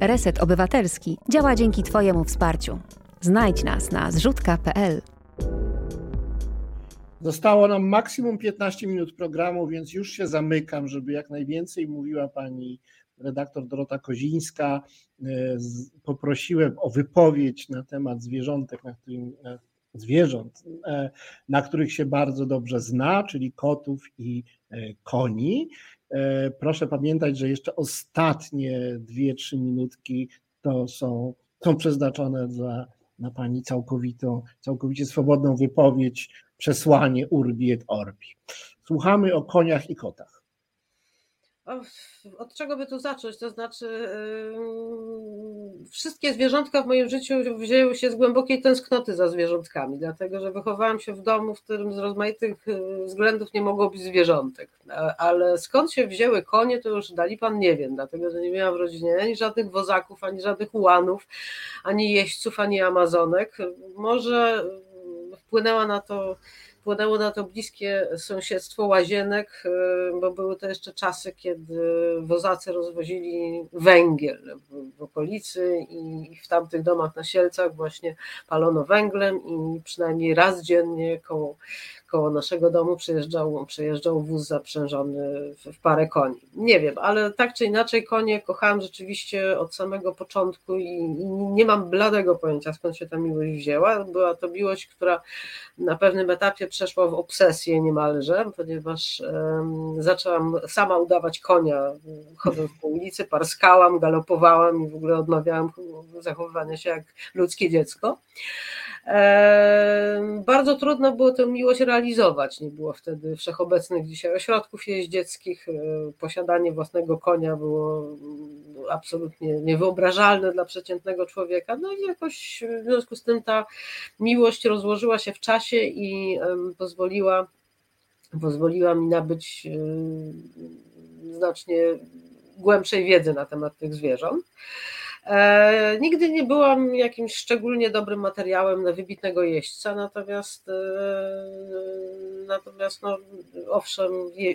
Reset Obywatelski działa dzięki Twojemu wsparciu. Znajdź nas na zrzutka.pl. Zostało nam maksimum 15 minut programu, więc już się zamykam, żeby jak najwięcej mówiła pani redaktor Dorota Kozińska. Poprosiłem o wypowiedź na temat zwierzątek, na którym, zwierząt, e, na których się bardzo dobrze zna, czyli kotów i e, koni. Proszę pamiętać, że jeszcze ostatnie dwie, trzy minutki to są, są przeznaczone dla, na Pani całkowitą, całkowicie swobodną wypowiedź, przesłanie urbi et orbi. Słuchamy o koniach i kotach. Od czego by tu zacząć? To znaczy, yy, wszystkie zwierzątka w moim życiu wzięły się z głębokiej tęsknoty za zwierzątkami, dlatego że wychowałam się w domu, w którym z rozmaitych yy, względów nie mogło być zwierzątek. Ale skąd się wzięły konie, to już dali pan nie wiem, dlatego że nie miałam w rodzinie ani żadnych wozaków, ani żadnych ułanów, ani jeźdźców, ani amazonek. Może wpłynęła na to Wpłynęło na to bliskie sąsiedztwo łazienek, e, bo były to jeszcze czasy, kiedy wozacy rozwozili węgiel w okolicy i w tamtych domach na Sielcach właśnie palono węglem i przynajmniej raz dziennie koło koło naszego domu przejeżdżał, przejeżdżał wóz zaprzężony w parę koni. Nie wiem, ale tak czy inaczej konie kochałam rzeczywiście od samego początku i, i nie mam bladego pojęcia skąd się ta miłość wzięła. Była to miłość, która na pewnym etapie przeszła w obsesję niemalże, ponieważ um, zaczęłam sama udawać konia, chodząc po ulicy, parskałam, galopowałam i w ogóle odmawiałam zachowywania się jak ludzkie dziecko. Bardzo trudno było tę miłość realizować. Nie było wtedy wszechobecnych dzisiaj ośrodków jeździeckich. E, posiadanie własnego konia było absolutnie niewyobrażalne dla przeciętnego człowieka. No i jakoś w związku z tym ta miłość rozłożyła się w czasie i pozwoliła, pozwoliła mi nabyć e, znacznie głębszej wiedzy na temat tych zwierząt. E, nigdy nie byłam jakimś szczególnie dobrym materiałem na wybitnego jeźdźca, natomiast, e, natomiast no, owszem, je,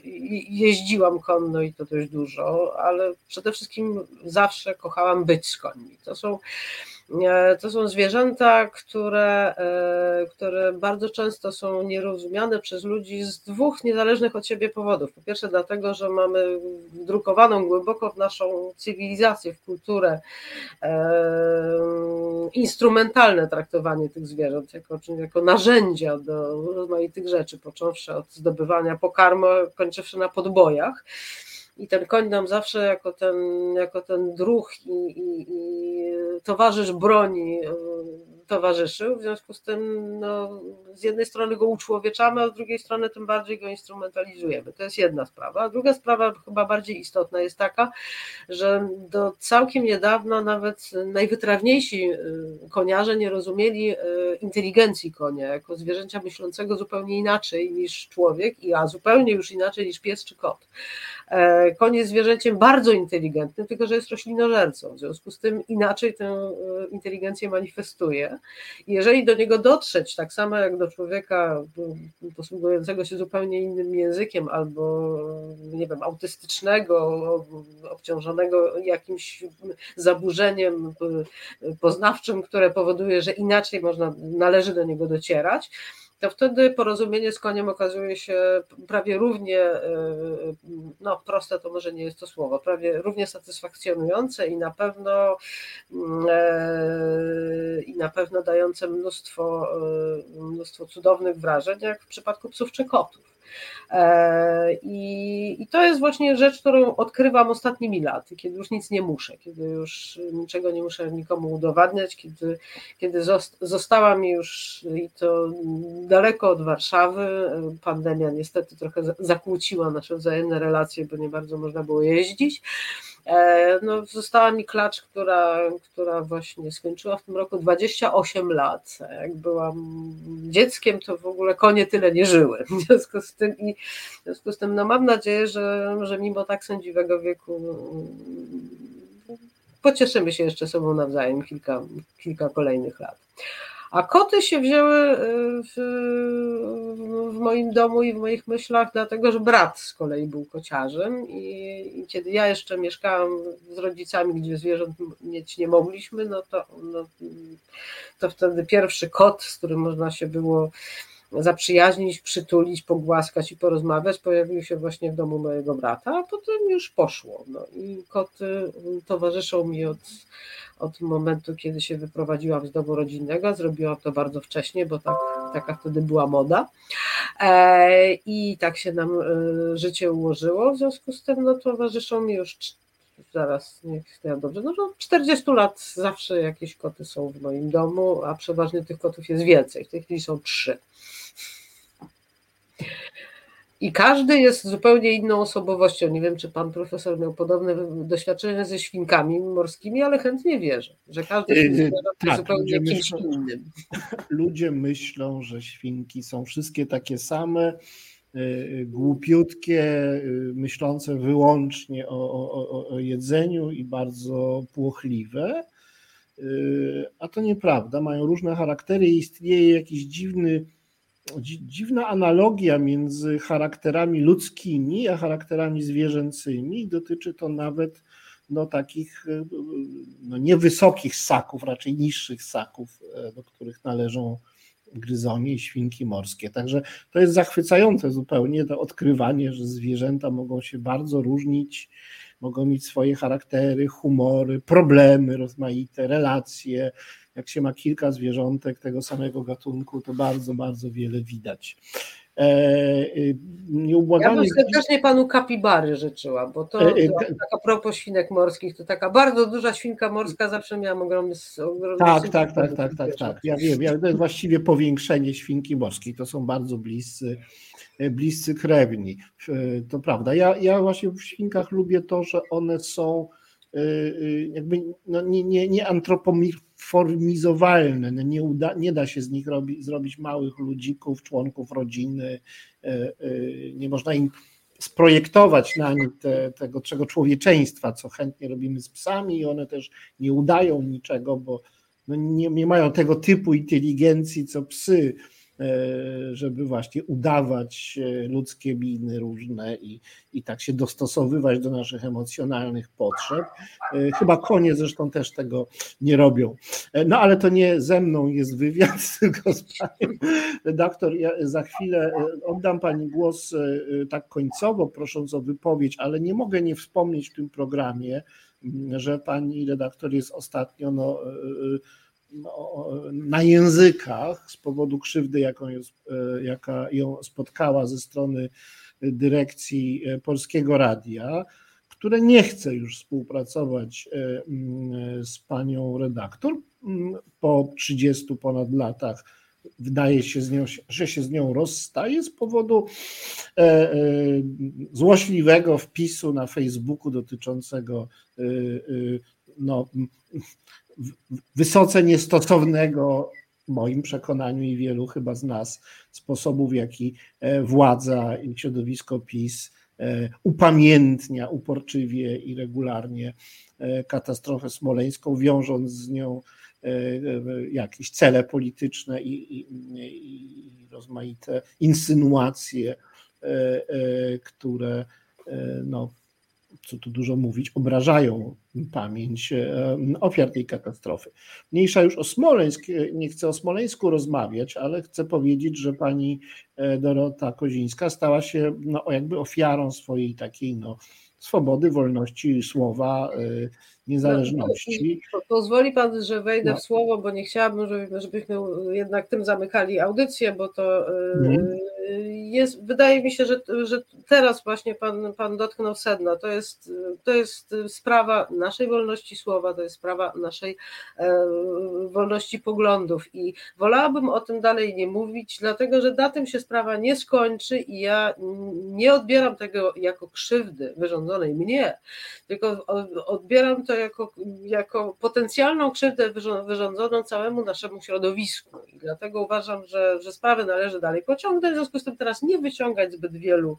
jeździłam konno i to dość dużo, ale przede wszystkim zawsze kochałam być z koni. To są to są zwierzęta, które, e, które bardzo często są nierozumiane przez ludzi z dwóch niezależnych od siebie powodów. Po pierwsze, dlatego, że mamy wdrukowaną głęboko w naszą cywilizację, w kulturę e, instrumentalne traktowanie tych zwierząt jako, jako narzędzia do rozmaitych rzeczy, począwszy od zdobywania pokarmu, kończywszy na podbojach. I ten koń nam zawsze jako ten, jako ten druh i, i, i towarzysz broni e, towarzyszył. W związku z tym no, z jednej strony go uczłowieczamy, a z drugiej strony tym bardziej go instrumentalizujemy. To jest jedna sprawa. A druga sprawa, chyba bardziej istotna, jest taka, że do całkiem niedawna nawet najwytrawniejsi e, koniarze nie rozumieli e, inteligencji konia jako zwierzęcia myślącego zupełnie inaczej niż człowiek, a zupełnie już inaczej niż pies czy kot. E, jest zwierzęciem bardzo inteligentnym, tylko że jest roślinożercą. W związku z tym inaczej tę e, inteligencję manifestuje. Jeżeli do niego dotrzeć, tak samo jak do człowieka posługującego się zupełnie innym językiem, albo nie wiem, autystycznego, obciążonego jakimś zaburzeniem e, poznawczym, które powoduje, że inaczej można, należy do niego docierać, to wtedy porozumienie z koniem okazuje się prawie równie, e, no proste to może nie jest to słowo, prawie równie satysfakcjonujące i na pewno e, i na pewno dające mnóstwo, mnóstwo cudownych wrażeń, jak w przypadku psów czy kotów. E, I, I, to jest właśnie rzecz, którą odkrywam ostatnimi laty, kiedy już nic nie muszę, kiedy już niczego nie muszę nikomu udowadniać, kiedy, kiedy została mi już i to daleko od Warszawy. Pandemia niestety trochę zakłóciła nasze wzajemne relacje, bo nie bardzo można było jeździć. E, no, została mi klacz, która, która właśnie skończyła w tym roku 28 lat. Jak byłam dzieckiem, to w ogóle konie tyle nie żyły. W związku z tym, i w związku z tym no, mam nadzieję, że, że mimo tak sędziwego wieku pocieszymy się jeszcze sobą nawzajem kilka, kilka kolejnych lat. A koty się wzięły w, w, moim domu i w moich myślach, dlatego że brat z kolei był kociarzem i, i kiedy ja jeszcze mieszkałam z rodzicami, gdzie zwierząt mieć nie mogliśmy, no to, no, to wtedy pierwszy kot, z którym można się było zaprzyjaźnić, przytulić, pogłaskać i porozmawiać, pojawił się właśnie w domu mojego brata, a potem już poszło. No i koty towarzyszą mi od, od momentu, kiedy się wyprowadziłam z domu rodzinnego. Zrobiłam to bardzo wcześnie, bo tak, taka wtedy była moda. E, I tak się nam e, życie ułożyło. W związku z tym no, towarzyszą mi już zaraz, niech ja dobrze, no, no 40 lat zawsze jakieś koty są w moim domu, a przeważnie tych kotów jest więcej. W tej chwili są trzy. I każdy jest zupełnie inną osobowością. Nie wiem, czy pan profesor miał podobne doświadczenia ze świnkami morskimi, ale chętnie wierzę, że każdy Yy, jest tak, zupełnie ludzie kimś myślą- innym. Ludzie myślą, że świnki są wszystkie takie same, y, głupiutkie, y, myślące wyłącznie o, o, o- jedzeniu i bardzo płochliwe. A to nieprawda. Mają różne charaktery i istnieje jakiś dziwny, dzi- dziwna analogia między charakterami ludzkimi a charakterami zwierzęcymi. Dotyczy to nawet no, takich y, no, niewysokich ssaków, raczej niższych ssaków, e, do których należą gryzonie i świnki morskie. Także to jest zachwycające zupełnie to odkrywanie, że zwierzęta mogą się bardzo różnić, mogą mieć swoje charaktery, humory, problemy rozmaite, relacje. Jak się ma kilka zwierzątek tego samego gatunku, to bardzo, bardzo wiele widać. E, Ja Nieubłaganie bym serdecznie panu kapibary życzyła, bo to, E, e, tak a propos świnek morskich, to taka bardzo duża świnka morska zawsze miałam ogromny, ogromny Tak, tak, tak, tak, tak, tak. Ja wiem, ja, to jest właściwie powiększenie świnki morskiej. To są bardzo bliscy, e, bliscy krewni. E, To prawda. Ja, ja właśnie w świnkach lubię to, że one są e, e, jakby no, nie, nie, nie antropomorfizowalne. No, Nie, uda, nie da się z nich robi, zrobić małych ludzików, członków rodziny. E, e, Nie można im sprojektować na nich te, tego czego człowieczeństwa, co chętnie robimy z psami i one też nie udają niczego, bo no nie, nie mają tego typu inteligencji, co psy, e, żeby właśnie udawać ludzkie miny różne i, i tak się dostosowywać do naszych emocjonalnych potrzeb. Chyba konie zresztą też tego nie robią. No ale to nie ze mną jest wywiad, tylko z panią redaktor. Ja za chwilę e, oddam pani głos e, e, tak końcowo, prosząc o wypowiedź, ale nie mogę nie wspomnieć w tym programie, m, że pani redaktor jest ostatnio no, no, na językach z powodu krzywdy, jaką jest, jaka ją spotkała ze strony dyrekcji Polskiego Radia, które nie chce już współpracować mm, z panią redaktor mm, po 30 ponad latach. Wydaje się, z nią, że się z nią rozstaje z powodu e, e, złośliwego wpisu na Facebooku dotyczącego e, no, wysoce niestosownego, w moim przekonaniu i wielu chyba z nas, sposobu, w jaki władza i środowisko PiS upamiętnia uporczywie i regularnie katastrofę smoleńską, wiążąc z nią jakieś cele polityczne i, i, i rozmaite insynuacje, e, e, które e, no, co tu dużo mówić, obrażają pamięć e, ofiar tej katastrofy. Mniejsza już o Smoleńsk, nie chcę o Smoleńsku rozmawiać, ale chcę powiedzieć, że pani e, Dorota Kozińska stała się no, jakby ofiarą swojej takiej no, swobody, wolności słowa, e, niezależności. Po- Pozwoli pan, że wejdę No. w słowo, bo nie chciałabym, żeby, żebyśmy jednak tym zamykali audycję, bo to y, Mhm. jest, wydaje mi się, że, że teraz właśnie pan, pan dotknął sedna. To jest, to jest sprawa naszej wolności słowa, to jest sprawa naszej e, wolności poglądów i wolałabym o tym dalej nie mówić, dlatego że na tym się sprawa nie skończy i ja nie odbieram tego jako krzywdy wyrządzonej mnie, tylko odbieram to jako, jako potencjalną krzywdę wyrządzoną całemu naszemu środowisku. I dlatego uważam, że, że sprawę należy dalej pociągnąć, w związku z tym teraz nie wyciągać zbyt wielu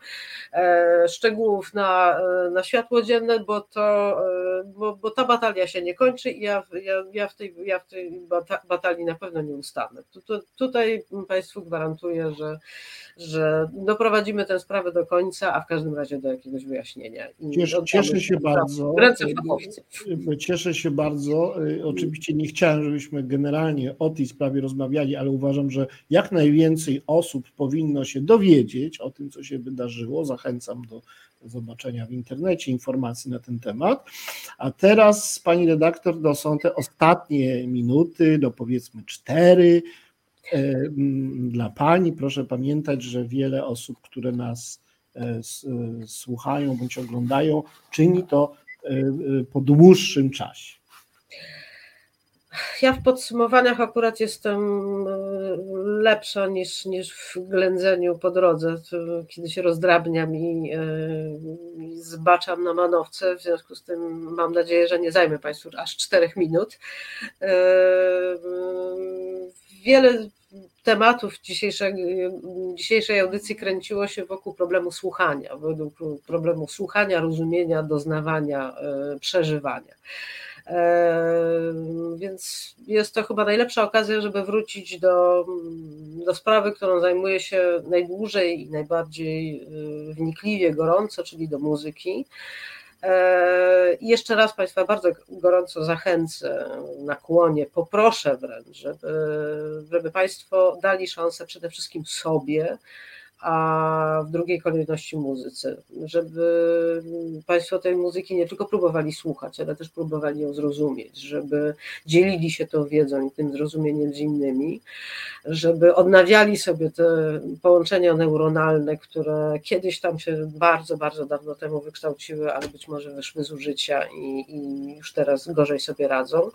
e, szczegółów na, e, na światło dzienne, bo, to, e, bo, bo ta batalia się nie kończy i ja, ja, ja w tej, ja w tej batalii na pewno nie ustanę. Tu, tu, tutaj Państwu gwarantuję, że, że doprowadzimy tę sprawę do końca, a w każdym razie do jakiegoś wyjaśnienia. Cieszę, cieszę się bardzo. Cieszę się bardzo. Oczywiście nie chciałem, żebyśmy generalnie o tej sprawie rozmawiali, ale uważam, że jak najwięcej osób powinno się dowiedzieć o tym, co się wydarzyło. Zachęcam do zobaczenia w internecie informacji na ten temat. A teraz, pani redaktor, to są te ostatnie minuty, do powiedzmy cztery. E, dla pani proszę pamiętać, że wiele osób, które nas e, e, słuchają bądź oglądają, czyni to po dłuższym czasie. Ja w podsumowaniach akurat jestem e, lepsza niż, niż w ględzeniu po drodze, kiedy się rozdrabniam i, e, i zbaczam na manowce. W związku z tym mam nadzieję, że nie zajmę Państwu aż czterech minut. E, wiele tematów dzisiejszej, dzisiejszej audycji kręciło się wokół problemu słuchania, wokół problemu słuchania, rozumienia, doznawania, przeżywania. Więc jest to chyba najlepsza okazja, żeby wrócić do, do sprawy, którą zajmuję się najdłużej i najbardziej y, wnikliwie, gorąco, czyli do muzyki. I jeszcze raz Państwa bardzo gorąco zachęcę, nakłonię, poproszę wręcz, żeby, żeby Państwo dali szansę przede wszystkim sobie, a w drugiej kolejności muzyce, żeby Państwo tej muzyki nie tylko próbowali słuchać, ale też próbowali ją zrozumieć, żeby dzielili się tą wiedzą i tym zrozumieniem z innymi, żeby odnawiali sobie te połączenia neuronalne, które kiedyś tam się bardzo, bardzo dawno temu wykształciły, ale być może wyszły z użycia i, i już teraz gorzej sobie radzą.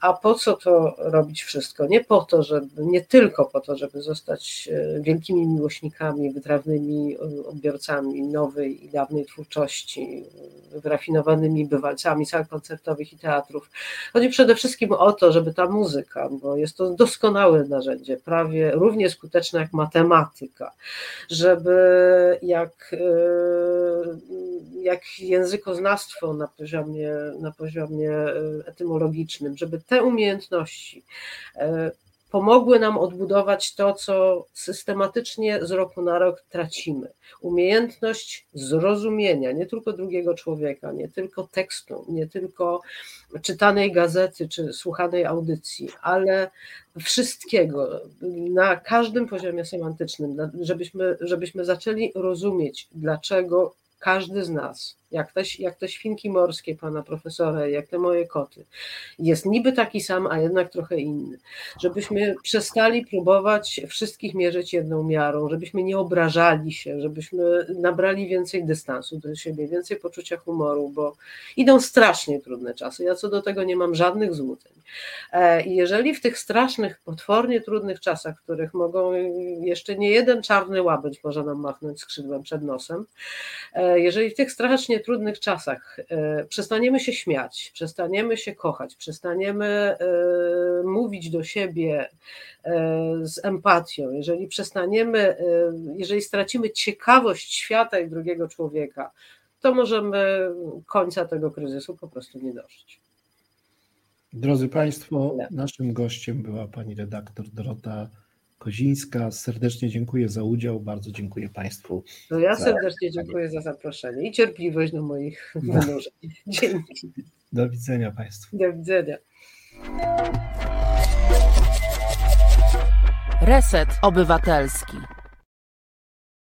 A po co to robić wszystko? Nie po to, żeby, nie tylko po to, żeby zostać e, wielkimi miłośnikami wytrawnymi odbiorcami nowej i dawnej twórczości, wyrafinowanymi bywalcami sal koncertowych i teatrów. Chodzi przede wszystkim o to, żeby ta muzyka, bo jest to doskonałe narzędzie, prawie równie skuteczne jak matematyka, żeby jak, e, jak językoznawstwo na poziomie, na poziomie e, etymologicznym, żeby te umiejętności pomogły nam odbudować to, co systematycznie z roku na rok tracimy. Umiejętność zrozumienia nie tylko drugiego człowieka, nie tylko tekstu, nie tylko czytanej gazety czy słuchanej audycji, ale wszystkiego na każdym poziomie semantycznym, żebyśmy, żebyśmy zaczęli rozumieć, dlaczego każdy z nas, jak te, jak te świnki morskie pana profesora, jak te moje koty, jest niby taki sam, a jednak trochę inny. Żebyśmy przestali próbować wszystkich mierzyć jedną miarą, żebyśmy nie obrażali się, żebyśmy nabrali więcej dystansu do siebie, więcej poczucia humoru, bo idą strasznie trudne czasy. Ja co do tego nie mam żadnych złudzeń. E, I jeżeli w tych strasznych, potwornie trudnych czasach, w których mogą jeszcze nie jeden czarny łabędź może nam machnąć skrzydłem przed nosem, e, jeżeli w tych strasznie trudnych czasach. E, przestaniemy się śmiać, przestaniemy się kochać, przestaniemy mówić do siebie z empatią, jeżeli przestaniemy, jeżeli stracimy ciekawość świata i drugiego człowieka, to możemy końca tego kryzysu po prostu nie dożyć. Drodzy Państwo, naszym gościem była pani redaktor Dorota Kozińska. Serdecznie dziękuję za udział, bardzo dziękuję Państwu. No ja serdecznie dziękuję za zaproszenie i cierpliwość do moich no. wynurzeń. Dzięki. Do widzenia Państwu. Do widzenia. Reset Obywatelski.